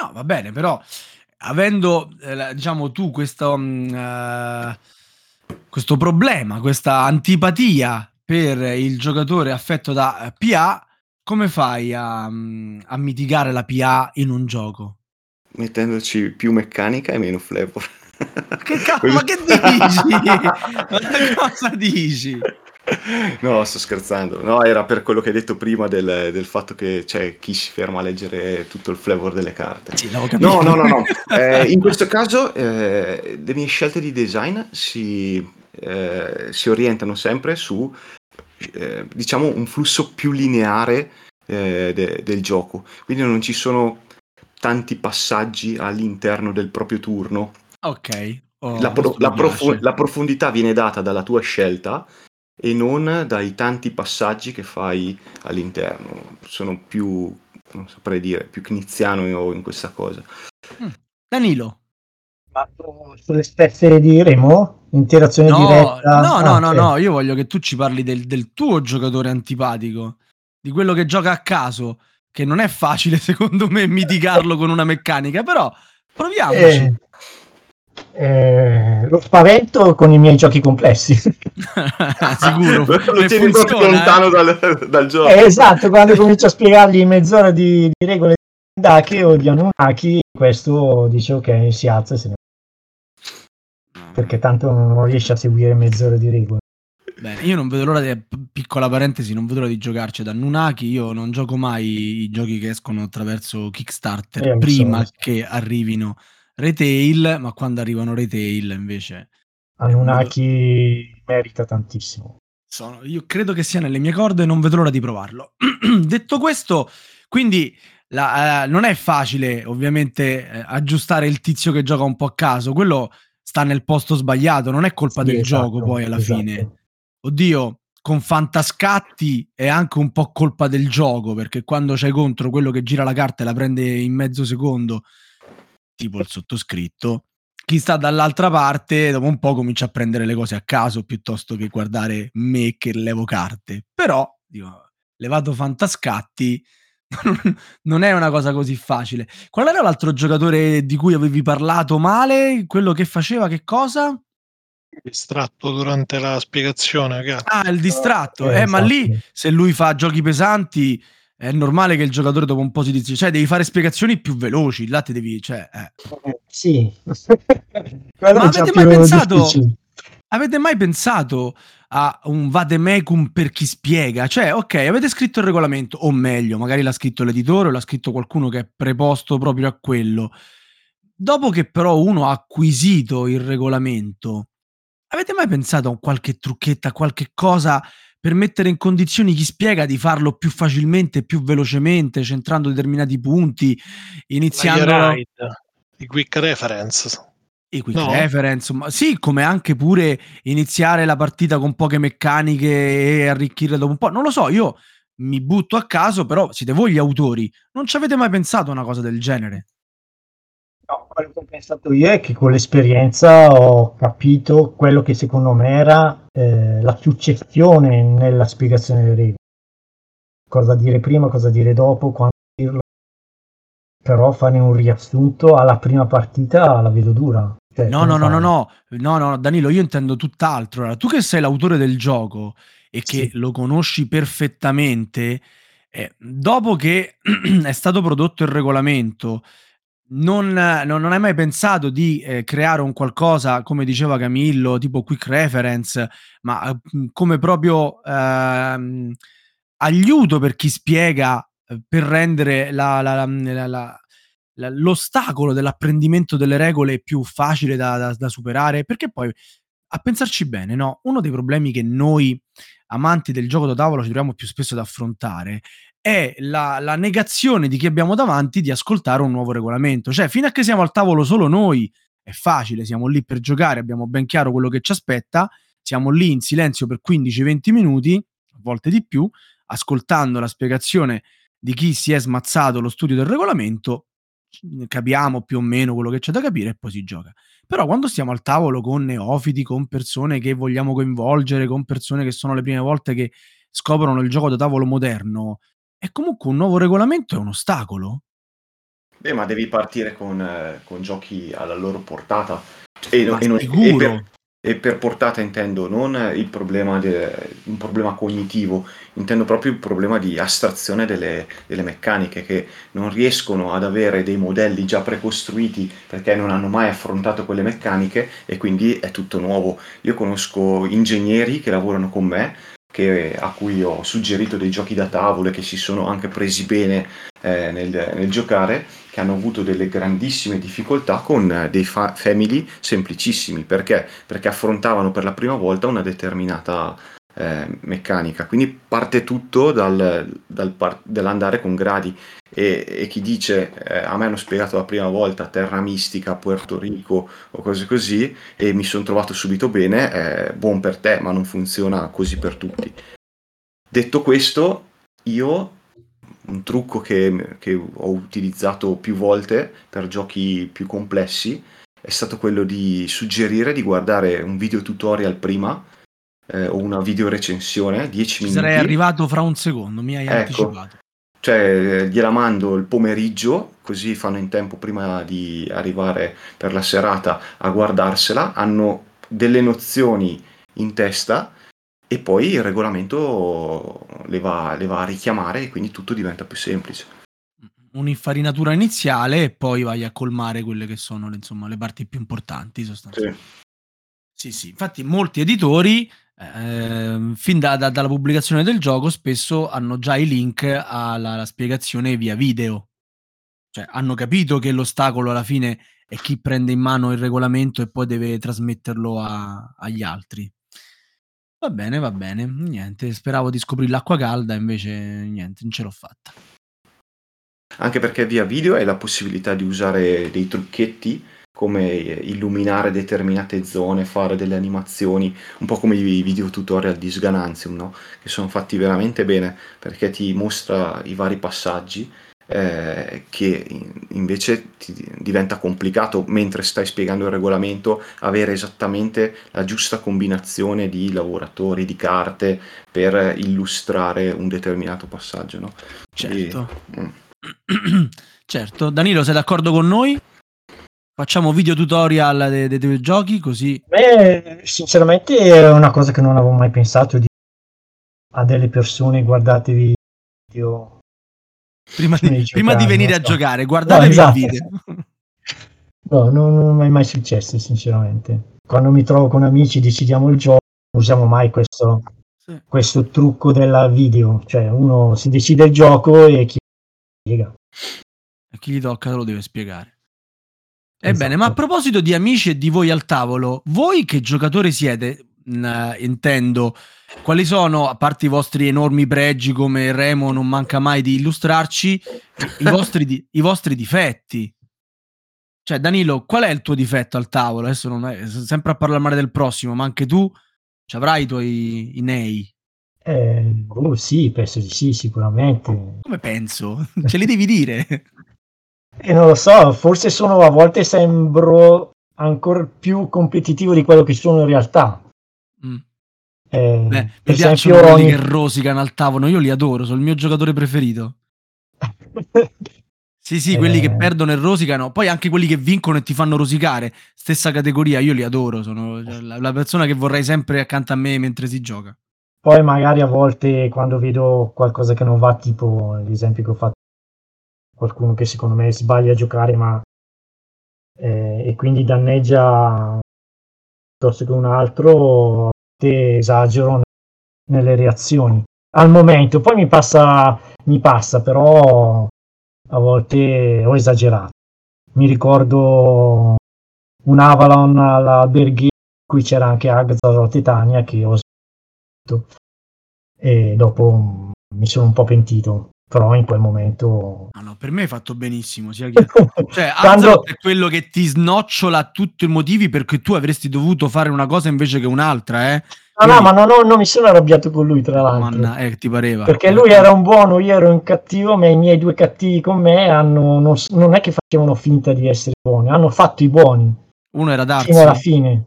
No, va bene, però avendo, eh, diciamo, tu questo, uh, questo problema, questa antipatia per il giocatore affetto da PA, come fai a, mm, a mitigare la PA in un gioco? Mettendoci più meccanica e meno flavor. Che cazzo, ma che *laughs* dici? ma cosa dici? *laughs* No, sto scherzando. No, era per quello che hai detto prima del, del fatto che c'è chi si ferma a leggere tutto il flavor delle carte. Sì, no, no, no, no. *laughs* Eh, in questo caso eh, le mie scelte di design si, eh, si orientano sempre su, eh, diciamo, un flusso più lineare eh, de- del gioco. Quindi non ci sono tanti passaggi all'interno del proprio turno. Ok. Oh, la, pro- la, prof- la profondità viene data dalla tua scelta e non dai tanti passaggi che fai all'interno. Sono più, non saprei dire, più kniziano io in questa cosa. Mm. Danilo. Ma sulle stesse di Remo? Interazione no, diretta? No, no, ah, no, okay. no, io voglio che tu ci parli del, del tuo giocatore antipatico, di quello che gioca a caso, che non è facile *laughs* secondo me mitigarlo con una meccanica, però proviamoci. Eh, eh, lo spavento con i miei giochi complessi. *laughs* Sicuro. lo tieni proprio lontano eh? dal, dal, gioco. Eh, esatto, quando comincio a spiegargli mezz'ora di, di regole di Daki o di Anunnaki, questo dice ok, si alza e se ne va. Perché tanto non riesce a seguire mezz'ora di regole. Bene, io non vedo l'ora di, piccola parentesi, non vedo l'ora di giocarci da Nunaki, io non gioco mai i giochi che escono attraverso Kickstarter eh, prima so. che arrivino retail, ma quando arrivano retail invece... Anunnaki modo... merita tantissimo. Sono, io credo che sia nelle mie corde e non vedo l'ora di provarlo. *clears throat* Detto questo, quindi la, eh, non è facile ovviamente eh, aggiustare il tizio che gioca un po' a caso, quello sta nel posto sbagliato, non è colpa sì, del esatto, gioco poi alla esatto. fine. Oddio, con fantascatti è anche un po' colpa del gioco, perché quando c'hai contro quello che gira la carta e la prende in mezzo secondo tipo il sottoscritto, chi sta dall'altra parte dopo un po' comincia a prendere le cose a caso piuttosto che guardare me che levo carte. Però, dico, levato fantascatti *laughs* non è una cosa così facile. Qual era l'altro giocatore di cui avevi parlato male? Quello che faceva che cosa? Distratto durante la spiegazione. Ragazzi. Ah, il distratto. Eh, eh, ma lì esatto. se lui fa giochi pesanti è normale che il giocatore dopo un po' si dice, cioè devi fare spiegazioni più veloci, là ti devi, cioè... Eh. Sì. *laughs* Ma avete mai pensato... Avete mai pensato a un vademecum per chi spiega? Cioè, ok, avete scritto il regolamento, o meglio, magari l'ha scritto l'editore o l'ha scritto qualcuno che è preposto proprio a quello. Dopo che però uno ha acquisito il regolamento, avete mai pensato a qualche trucchetto, a qualche cosa per mettere in condizioni chi spiega di farlo più facilmente, più velocemente, centrando determinati punti, iniziando... I quick reference. I quick no. reference, ma sì, come anche pure iniziare la partita con poche meccaniche e arricchirle dopo un po'. Non lo so, io mi butto a caso, però siete voi gli autori. Non ci avete mai pensato a una cosa del genere? No, quello che ho pensato io è che con l'esperienza ho capito quello che secondo me era eh, la successione nella spiegazione delle regole. Cosa dire prima, cosa dire dopo, quando dirlo. Però fare un riassunto alla prima partita la vedo dura. Cioè, no, no, no, no, no, no, no, Danilo, io intendo tutt'altro. Allora, tu che sei l'autore del gioco e che sì. lo conosci perfettamente, eh, dopo che *clears throat* è stato prodotto il regolamento, non, non, non hai mai pensato di eh, creare un qualcosa, come diceva Camillo, tipo quick reference, ma mm, come proprio ehm, aiuto per chi spiega, eh, per rendere la, la, la, l'ostacolo dell'apprendimento delle regole più facile da, da, da superare? Perché poi, a pensarci bene, no? uno dei problemi che noi amanti del gioco da tavolo ci troviamo più spesso ad affrontare è la, la, negazione di chi abbiamo davanti di ascoltare un nuovo regolamento. Cioè, fino a che siamo al tavolo solo noi, è facile, siamo lì per giocare, abbiamo ben chiaro quello che ci aspetta, siamo lì in silenzio per 15-20 minuti, a volte di più, ascoltando la spiegazione di chi si è smazzato lo studio del regolamento, capiamo più o meno quello che c'è da capire e poi si gioca. Però quando stiamo al tavolo con neofiti, con persone che vogliamo coinvolgere, con persone che sono le prime volte che scoprono il gioco da tavolo moderno, è comunque un nuovo regolamento è un ostacolo. Beh, ma devi partire con, eh, con giochi alla loro portata. E, ma e, non, e, per, e, per, portata intendo non il problema, de, un problema cognitivo, intendo proprio il problema di astrazione delle, delle, meccaniche che non riescono ad avere dei modelli già precostruiti perché non hanno mai affrontato quelle meccaniche e quindi è tutto nuovo. Io conosco ingegneri che lavorano con me che, a cui ho suggerito dei giochi da tavolo e che si sono anche presi bene eh, nel, nel, giocare, che hanno avuto delle grandissime difficoltà con eh, dei fa- family semplicissimi. Perché? Perché affrontavano per la prima volta una determinata eh, meccanica. Quindi parte tutto dal, dal par- dall'andare con gradi. E, e chi dice eh, a me hanno spiegato la prima volta Terra Mistica, Puerto Rico o cose così e mi sono trovato subito bene, eh, buon per te, ma non funziona così per tutti. Detto questo, io un trucco che, che ho utilizzato più volte per giochi più complessi è stato quello di suggerire di guardare un video tutorial prima eh, o una video recensione, 10 minuti. Sarei arrivato fra un secondo, mi hai ecco, anticipato. Cioè, gliela mando il pomeriggio, così fanno in tempo prima di arrivare per la serata a guardarsela, hanno delle nozioni in testa e poi il regolamento le va, le va a richiamare e quindi tutto diventa più semplice un'infarinatura iniziale e poi vai a colmare quelle che sono le, insomma, le parti più importanti sostanzialmente. Sì. sì, sì, infatti molti editori eh, fin da, da, dalla pubblicazione del gioco spesso hanno già i link alla, alla spiegazione via video. Cioè hanno capito che l'ostacolo alla fine è chi prende in mano il regolamento e poi deve trasmetterlo a, agli altri. Va bene, va bene, niente, speravo di scoprire l'acqua calda, invece niente, non ce l'ho fatta. Anche perché via video hai la possibilità di usare dei trucchetti come illuminare determinate zone, fare delle animazioni, un po' come i video tutorial di Sgananzium, no? che sono fatti veramente bene perché ti mostra i vari passaggi eh, che invece diventa complicato mentre stai spiegando il regolamento avere esattamente la giusta combinazione di lavoratori, di carte per illustrare un determinato passaggio. No? Certo. E, mm. *clears throat* certo. Danilo, sei d'accordo con noi? Facciamo video tutorial dei, dei tuoi giochi così. Beh, sinceramente è una cosa che non avevo mai pensato di a delle persone guardatevi video. Prima di, prima di *laughs* venire a giocare, guardatevi no, esatto. il video. *laughs* No, non, non è mai successo, sinceramente. Quando mi trovo con amici decidiamo il gioco, non usiamo mai questo, sì. questo trucco della video. Cioè, uno si decide il gioco e chi spiega. E chi gli tocca lo deve spiegare. Ebbene, esatto. ma a proposito di amici e di voi al tavolo, voi che giocatori siete? Mh, intendo, quali sono, a parte i vostri enormi pregi come Remo non manca mai di illustrarci, i *laughs* vostri, di, i vostri difetti? Cioè, Danilo, qual è il tuo difetto al tavolo? Adesso non è sempre a parlare male del prossimo, ma anche tu ci avrai i tuoi i nei. Eh, oh, sì, penso di sì, sicuramente. Come penso? *laughs* Ce li devi dire. E non lo so, forse sono a volte sembro ancora più competitivo di quello che sono in realtà. Mm. Eh, Beh, mi piacciono quelli ogni... che rosicano al tavolo, io li adoro, sono il mio giocatore preferito. *laughs* sì, sì, quelli che eh. perdono e rosicano, poi anche quelli che vincono e ti fanno rosicare, stessa categoria, io li adoro, sono la, la persona che vorrei sempre accanto a me mentre si gioca. poi magari a volte quando vedo qualcosa che non va, tipo l'esempio che ho fatto, qualcuno che secondo me sbaglia a giocare ma eh, e quindi danneggia piuttosto che un altro, esagero nelle reazioni. Al momento, poi mi passa, mi passa, però a volte ho esagerato. Mi ricordo un Avalon all'alberghiero, qui c'era anche Agzaro Titania che ho sbagliato e dopo mi sono un po' pentito però in quel momento no, no, per me è fatto benissimo sia *laughs* che... cioè Quando... è quello che ti snocciona tutti i motivi perché tu avresti dovuto fare una cosa invece che un'altra eh No, Quindi... no, ma non, ho, non, mi sono arrabbiato con lui, tra l'altro. Manna, eh, ti pareva. Perché lui era un buono, io ero un cattivo, ma i miei due cattivi con me hanno, non, non, è che facevano finta di essere buoni, hanno fatto i buoni. Uno era Darsi. Fino alla fine.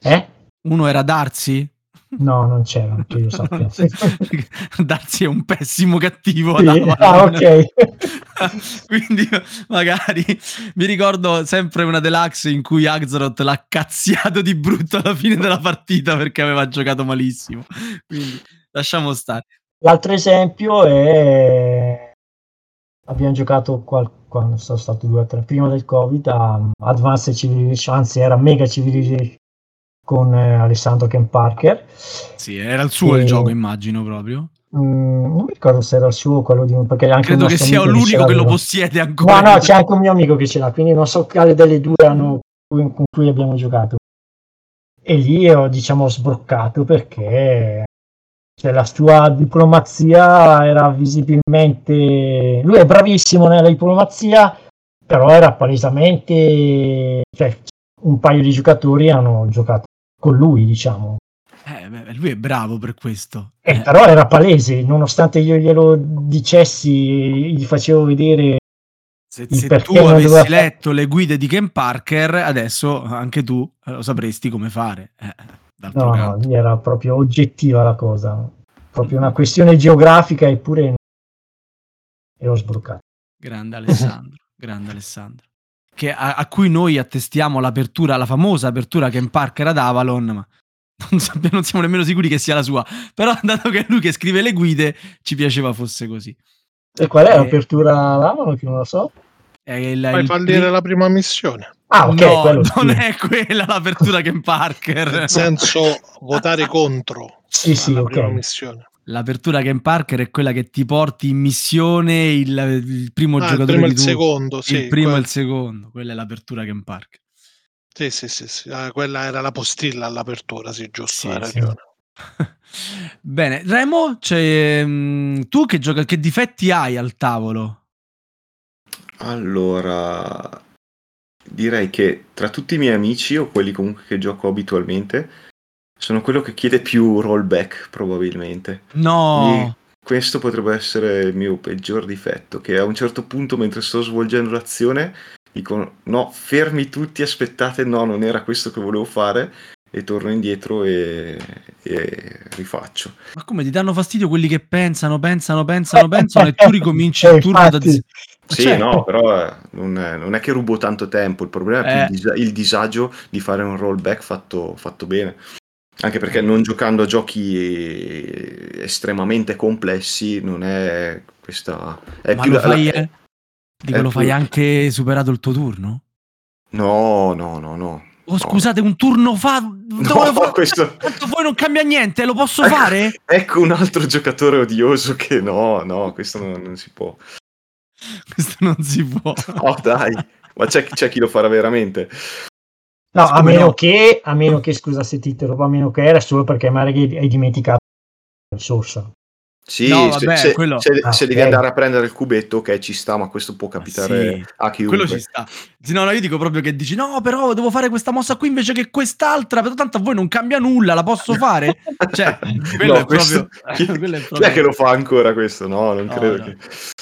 Eh? Uno era Darsi? No, non c'era, che io sappia. *laughs* Darsi è un pessimo cattivo. Sì. Ah, ok. *laughs* Quindi magari mi ricordo sempre una deluxe in cui Axaroth l'ha cazziato di brutto alla fine della partita perché aveva giocato malissimo. Quindi lasciamo stare. L'altro esempio è abbiamo giocato qual... quando sono stato due o tre prima del covid a Advanced Civilization anzi era Mega Civilization con eh, Alessandro Ken Parker. Sì, era il suo e... il gioco, immagino proprio. Mm, non mi ricordo se era il suo quello di perché anche credo che sia l'unico che, che lo possiede ancora. No, no, c'è anche un mio amico che ce l'ha, quindi non so quale delle due hanno, con cui abbiamo giocato. E lì ho diciamo sbroccato perché cioè, la sua diplomazia era visibilmente lui è bravissimo nella diplomazia, però era palesemente cioè, un paio di giocatori hanno giocato con lui, diciamo. Eh, lui è bravo per questo. Eh, eh. Però era palese, nonostante io glielo dicessi, gli facevo vedere. Se, se tu avessi doveva... letto le guide di Ken Parker, adesso anche tu lo sapresti come fare. Eh, no, no, era proprio oggettiva la cosa. Proprio una questione geografica, eppure e ho sbroccato. Grande Alessandro, grande Alessandro che, a, a, cui noi attestiamo l'apertura, la famosa apertura che in Parker ad Avalon, ma non, sappiamo, non siamo nemmeno sicuri che sia la sua. Però, dato che è lui che scrive le guide, ci piaceva fosse così. E qual è e... l'apertura ad Avalon? Che non lo so. È il, Fai il... fallire la prima missione. Ah, ok. No, non sì. è quella l'apertura che in Parker. Nel senso, votare contro. Sì, sì, ok. Prima missione. L'apertura Game Parker è quella che ti porti in missione il, il primo ah, giocatore. Il primo e il secondo, sì. Il primo e il secondo, quella è l'apertura Game Parker. Sì, sì, sì, sì. Ah, quella era la postilla all'apertura, sì, giusto, sì, hai ragione. Sì. *laughs* Bene, Remo, cioè, tu che, gioca, che difetti hai al tavolo? Allora, direi che tra tutti i miei amici o quelli comunque che gioco abitualmente, sono quello che chiede più rollback, probabilmente. No! E questo potrebbe essere il mio peggior difetto, che a un certo punto, mentre sto svolgendo l'azione, dicono no, fermi tutti, aspettate, no, non era questo che volevo fare, e torno indietro e, e, rifaccio. Ma come ti danno fastidio quelli che pensano, pensano, pensano, pensano e tu ricominci *laughs* il turno da zero? Sì, cioè... no, però eh, non, è, non, è, che rubo tanto tempo, il problema è eh. il, dis- il, disagio di fare un rollback fatto, fatto bene. Anche perché non giocando a giochi estremamente complessi non è questa... È Ma più lo fai, la, dico, lo più... fai anche superato il tuo turno? No, no, no, no. Oh, no. scusate, un turno fa. *laughs* No, fa... questo... Tanto poi non cambia niente, lo posso fare? ecco un altro giocatore odioso che no, no, questo non, non si può. Questo non si può. Oh, dai, ma c'è, c'è chi lo farà veramente. No, a meno, no. Che, a meno che, scusa se ti interrompo, a meno che era solo perché magari hai dimenticato la risorsa. Sì, no, vabbè, se, quello... se, ah, se okay. devi andare a prendere il cubetto, ok, ci sta, ma questo può capitare sì, a chiunque. Quello ci sta. No, no, io dico proprio che dici, no, però devo fare questa mossa qui invece che quest'altra, però tanto a voi non cambia nulla, la posso fare? cioè, *laughs* quello, no, è questo... proprio... *laughs* Chi, *laughs* quello è proprio... Chi è che lo fa ancora questo? No, non no, credo che...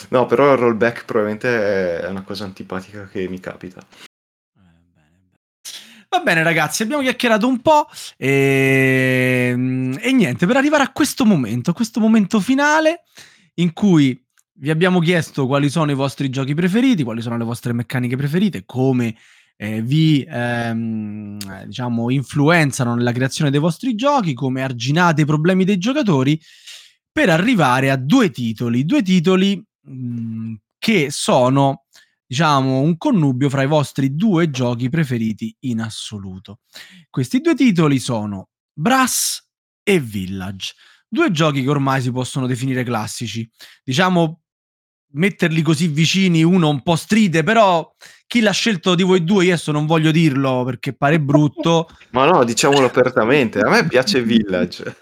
No, però il rollback probabilmente è una cosa antipatica che mi capita. Va bene ragazzi, abbiamo chiacchierato un po' e, e niente, per arrivare a questo momento, a questo momento finale in cui vi abbiamo chiesto quali sono i vostri giochi preferiti, quali sono le vostre meccaniche preferite, come eh, vi ehm, diciamo, influenzano nella creazione dei vostri giochi, come arginate i problemi dei giocatori, per arrivare a due titoli, due titoli mh, mm, che sono diciamo un connubio fra i vostri due giochi preferiti in assoluto. Questi due titoli sono Brass e Village, due giochi che ormai si possono definire classici. Diciamo metterli così vicini, uno un po' stride, però chi l'ha scelto di voi due, io adesso non voglio dirlo perché pare brutto. *laughs* Ma no, diciamolo apertamente, a me piace *laughs* Village.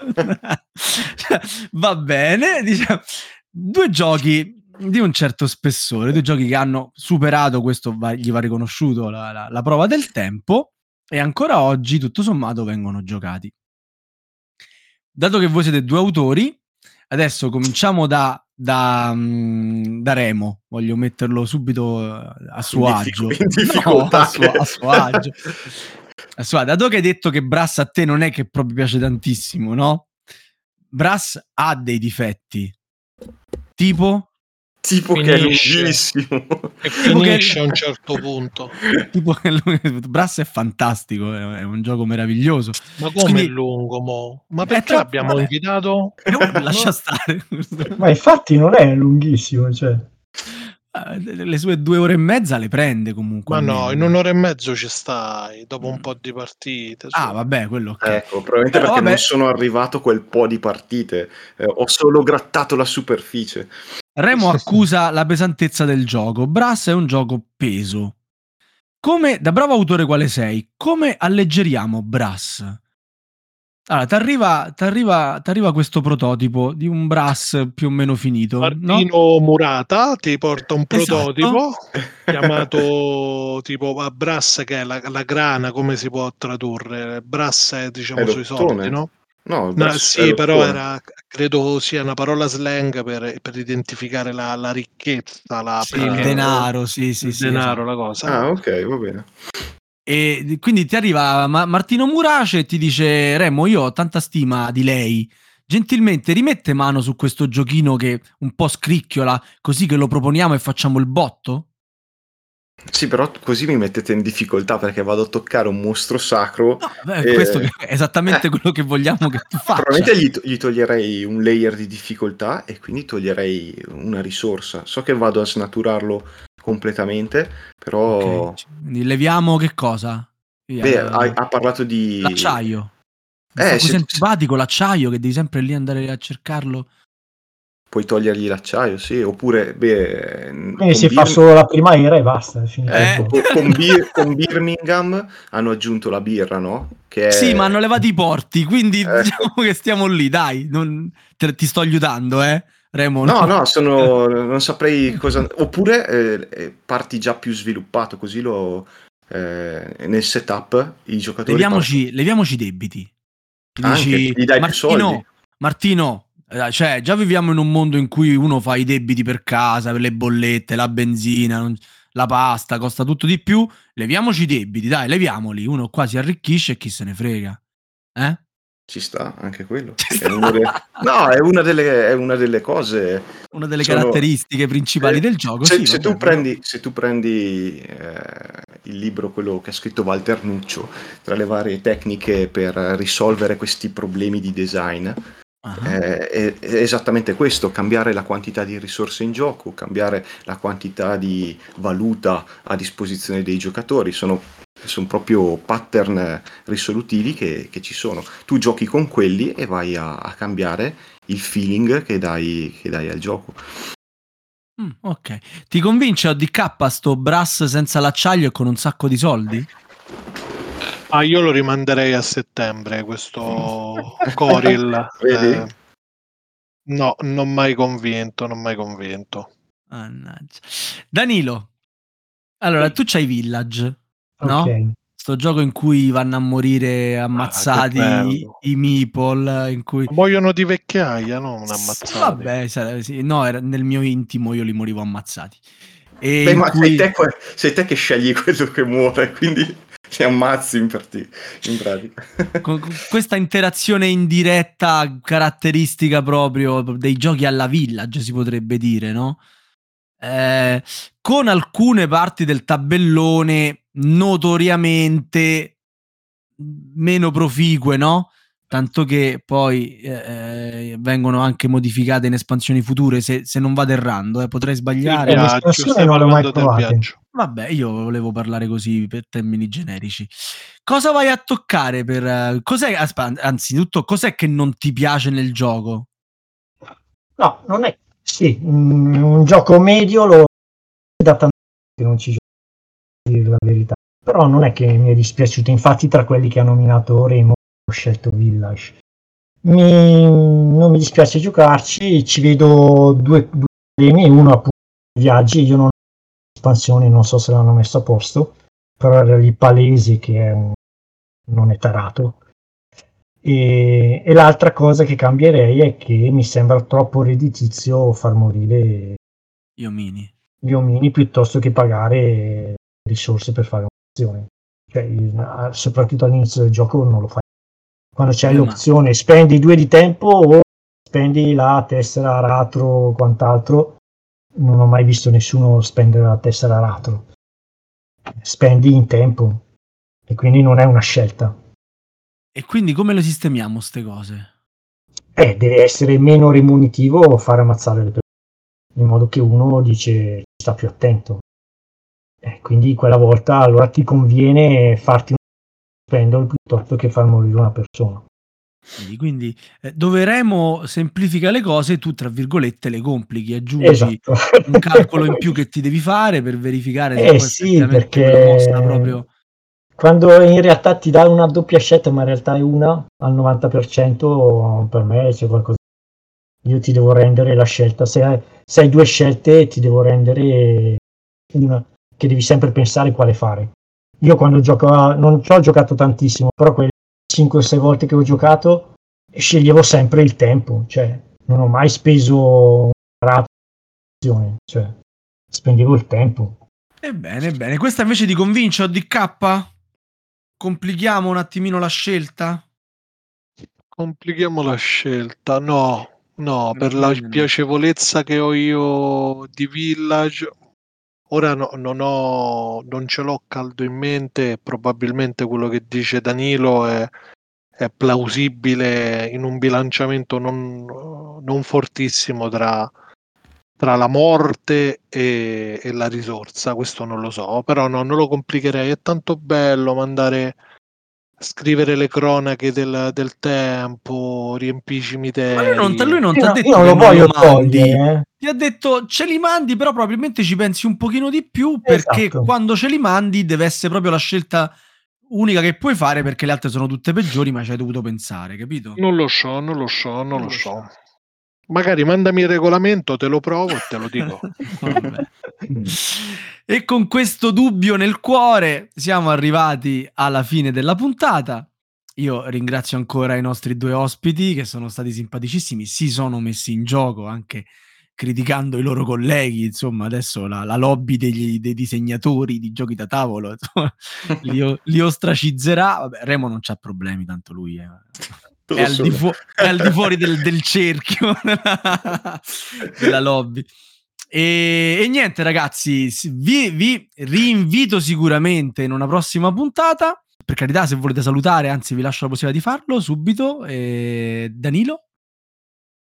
Va bene, diciamo, due giochi di un certo spessore, due giochi che hanno superato, questo va, gli va riconosciuto, la, la, la prova del tempo e ancora oggi tutto sommato vengono giocati. Dato che voi siete due autori, adesso cominciamo da da, mm, da, Remo, voglio metterlo subito eh, a suo in agio. In no, a, suo, a suo agio. a suo, dato che hai detto che Brass a te non è che proprio piace tantissimo, no? Brass ha dei difetti. Tipo? Tipo finisce. che è lunghissimo. E finisce a un certo punto. Tipo che Brass è fantastico, è un gioco meraviglioso. Ma come Quindi... è lungo, mo? Ma perché l'abbiamo vabbè. invitato? lascia stare. Ma infatti non è lunghissimo, cioè. Eh, le sue due ore e mezza le prende comunque. Ma no, in un'ora e mezzo ci stai dopo un mm. po' di partite. Ah, su. vabbè, quello okay. Ecco, probabilmente Però, perché vabbè. non sono arrivato quel po' di partite, eh, ho solo grattato la superficie. Remo accusa la pesantezza del gioco. Brass è un gioco peso. Come, da bravo autore quale sei, come alleggeriamo Brass? Allora, ti arriva, questo prototipo di un brass più o meno finito. Martino no? Murata ti porta un esatto. prototipo esatto. *laughs* chiamato tipo brass, che è la, la, grana, come si può tradurre? Brass è diciamo è sui soldi, no? No, no sì, però era, credo sia una parola slang per, per identificare la, la, ricchezza, la sì, il denaro, sì, sì, il sì, denaro, esatto. la cosa. Ah, ok, va bene. E quindi ti arriva Martino Murace e ti dice: Remo, io ho tanta stima di lei. Gentilmente rimette mano su questo giochino che un po' scricchiola, così che lo proponiamo e facciamo il botto? Sì, però così mi mettete in difficoltà perché vado a toccare un mostro sacro. No, beh, e... Questo è esattamente eh, quello che vogliamo che tu faccia. Probabilmente gli, gli, toglierei un layer di difficoltà e quindi toglierei una risorsa. So che vado a snaturarlo completamente, però... Okay. leviamo che cosa? Beh, ha, ha, parlato di... L'acciaio. Eh, è antipatico l'acciaio che devi sempre lì andare a cercarlo. Puoi togliergli l'acciaio, sì, oppure beh, eh, si Bir... fa solo la prima era e basta. Eh. Con, Bir- con, Birmingham hanno aggiunto la birra, no? Che è... Sì, ma hanno levato i porti, quindi eh. diciamo che stiamo lì, dai, non... Te, ti sto aiutando, eh. Remo, no, no, sono, non saprei cosa. Oppure eh, eh, parti già più sviluppato, così lo. Eh, nel setup i giocatori. Leviamoci, leviamoci i debiti. Ti Anche, dici, gli dai Martino, Martino, cioè, già viviamo in un mondo in cui uno fa i debiti per casa, per le bollette, la benzina, non... la pasta, costa tutto di più. Leviamoci i debiti, dai, leviamoli. Uno qua si arricchisce e chi se ne frega. Eh? Ci sta anche quello. È delle... no, è una, delle, è una, delle, cose. Una delle sono... caratteristiche principali eh, del gioco. Se, sì, se, tu prendi, se, tu prendi, eh, il libro, quello che ha scritto Walter Nuccio, tra le varie tecniche per risolvere questi problemi di design, uh-huh. eh, è, è, esattamente questo: cambiare la quantità di risorse in gioco, cambiare la quantità di valuta a disposizione dei giocatori. Sono sono proprio pattern risolutivi che, che, ci sono. Tu giochi con quelli e vai a, a cambiare il feeling che dai, che dai al gioco. Mm, ok, ti convince ODK sto brass senza l'acciaio e con un sacco di soldi? *laughs* Ah, io lo rimanderei a settembre questo *laughs* Coril. Eh, no, non mai convinto, non mai convinto. Mannaggia. Danilo, allora tu c'hai Village no? Okay. Sto gioco in cui vanno a morire ah, ammazzati ah, i, meeple, in cui... Muoiono di vecchiaia, no? Non ammazzati. Vabbè, sì, no, era nel mio intimo io li morivo ammazzati. E Beh, ma cui... sei, te, sei, te, che scegli quello che muore, quindi ti ammazzi in, parti, in pratica. Con questa interazione indiretta caratteristica proprio dei giochi alla village, si potrebbe dire, no? eh, con alcune parti del tabellone notoriamente meno proficue, no? Tanto che poi eh, vengono anche modificate in espansioni future, se, se non vado errando, eh, potrei sbagliare. L'espansione non l'ho mai provata. Vabbè, io volevo parlare così per termini generici. Cosa vai a toccare per... Cos'è, anzitutto, cos'è che non ti piace nel gioco? No, non è... Sì, un gioco medio lo... da tanto che non ci gioco, la verità. Però non è che mi è dispiaciuto. Infatti tra quelli che ha nominato Remo ho scelto Village. Mi... Non mi dispiace giocarci, ci vedo due, due problemi. Uno appunto viaggi, io non espansioni non so se l'hanno messo a posto, però era lì palesi che è un... non è tarato. E, e, l'altra cosa che cambierei è che mi sembra troppo redditizio far morire gli omini, gli omini piuttosto che pagare risorse per fare un'azione. Cioè, soprattutto all'inizio del gioco non lo fai. Quando c'è eh, l'opzione spendi due di tempo o spendi la tessera ratro o quant'altro, non ho mai visto nessuno spendere la tessera ratro. Spendi in tempo e quindi non è una scelta. E quindi come le sistemiamo queste cose? Eh, deve essere meno remunitivo fare ammazzare le persone, in modo che uno dice sta più attento. Eh, quindi quella volta allora ti conviene farti spendolo piuttosto che far morire una persona. Quindi, quindi eh, dove Remo semplifica le cose, tu tra virgolette le complichi, aggiungi esatto. un calcolo in più che ti devi fare per verificare se eh sì, perché proprio... quando in realtà ti dà una doppia scelta, ma in realtà è una al 90%, per me c'è qualcosa. Io ti devo rendere la scelta, se hai, se hai due scelte ti devo rendere una che devi sempre pensare quale fare. Io quando gioco, a, non ci ho giocato tantissimo, però quelle 5-6 volte che ho giocato sceglievo sempre il tempo, cioè non ho mai speso una cioè spendevo il tempo. Ebbene, bene. Questa invece ti convince o DK? Complichiamo un attimino la scelta? Complichiamo la scelta, no. No, per la piacevolezza che ho io di Village, ora no, non, ho, non ce l'ho caldo in mente, probabilmente quello che dice Danilo è, è plausibile in un bilanciamento non, non fortissimo tra, tra, la morte e, e, la risorsa, questo non lo so, però no, non lo complicherei, è tanto bello mandare scrivere le cronache del, del tempo, riempì i cimiteri. Ma lui non, lui non ti ha detto non lo voglio togliere. Ti ha detto ce li mandi, però probabilmente ci pensi un pochino di più perché esatto. quando ce li mandi deve essere proprio la scelta unica che puoi fare perché le altre sono tutte peggiori, ma ci hai dovuto pensare, capito? Non lo so, non lo so, non, non lo, lo so. so. Magari mandami il regolamento, te lo provo e te lo dico. *laughs* e con questo dubbio nel cuore siamo arrivati alla fine della puntata. Io ringrazio ancora i nostri due ospiti che sono stati simpaticissimi, si sono messi in gioco anche criticando i loro colleghi, insomma adesso la, la lobby degli, dei disegnatori di giochi da tavolo *laughs* insomma, li, li, ostracizzerà. Vabbè, Remo non c'ha problemi, tanto lui è è al, fu- è al, di fuori del, del cerchio *laughs* della lobby. E, e, niente, ragazzi, vi, vi rinvito sicuramente in una prossima puntata. Per carità, se volete salutare, anzi, vi lascio la possibilità di farlo subito. E Danilo?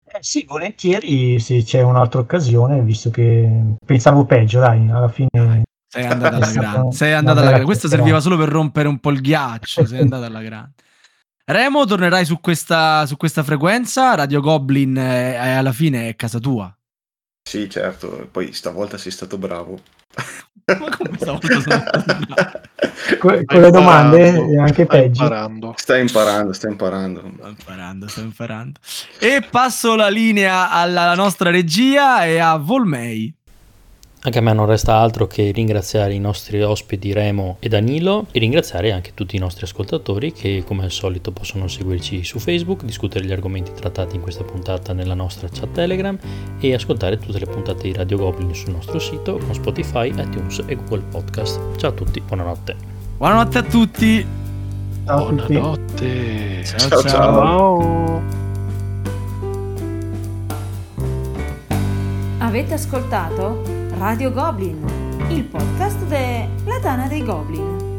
Eh sì, volentieri se c'è un'altra occasione, visto che pensavo peggio, dai, alla fine. Sei andata alla grande. Sei andata alla grande. Questo serviva solo per rompere un po' il ghiaccio. Sei andata alla grande. Remo, tornerai su questa, su questa frequenza? Radio Goblin è, è alla fine è casa tua. Sì, certo. Poi stavolta sei stato bravo. Ma come stavolta sono con, con le domande è anche stai peggio. Imparando. Stai imparando, stai imparando. Sto imparando, sto imparando. E passo la linea alla nostra regia e a Volmei. Anche a me non resta altro che ringraziare i nostri ospiti Remo e Danilo e ringraziare anche tutti i nostri ascoltatori che come al solito possono seguirci su Facebook, discutere gli argomenti trattati in questa puntata nella nostra chat Telegram e ascoltare tutte le puntate di Radio Goblin sul nostro sito con Spotify, iTunes e Google Podcast. Ciao a tutti, buonanotte. Buonanotte a tutti. Ciao buonanotte. Ciao ciao. ciao. ciao. Avete ascoltato? Radio Goblin, il podcast della Tana dei Goblin.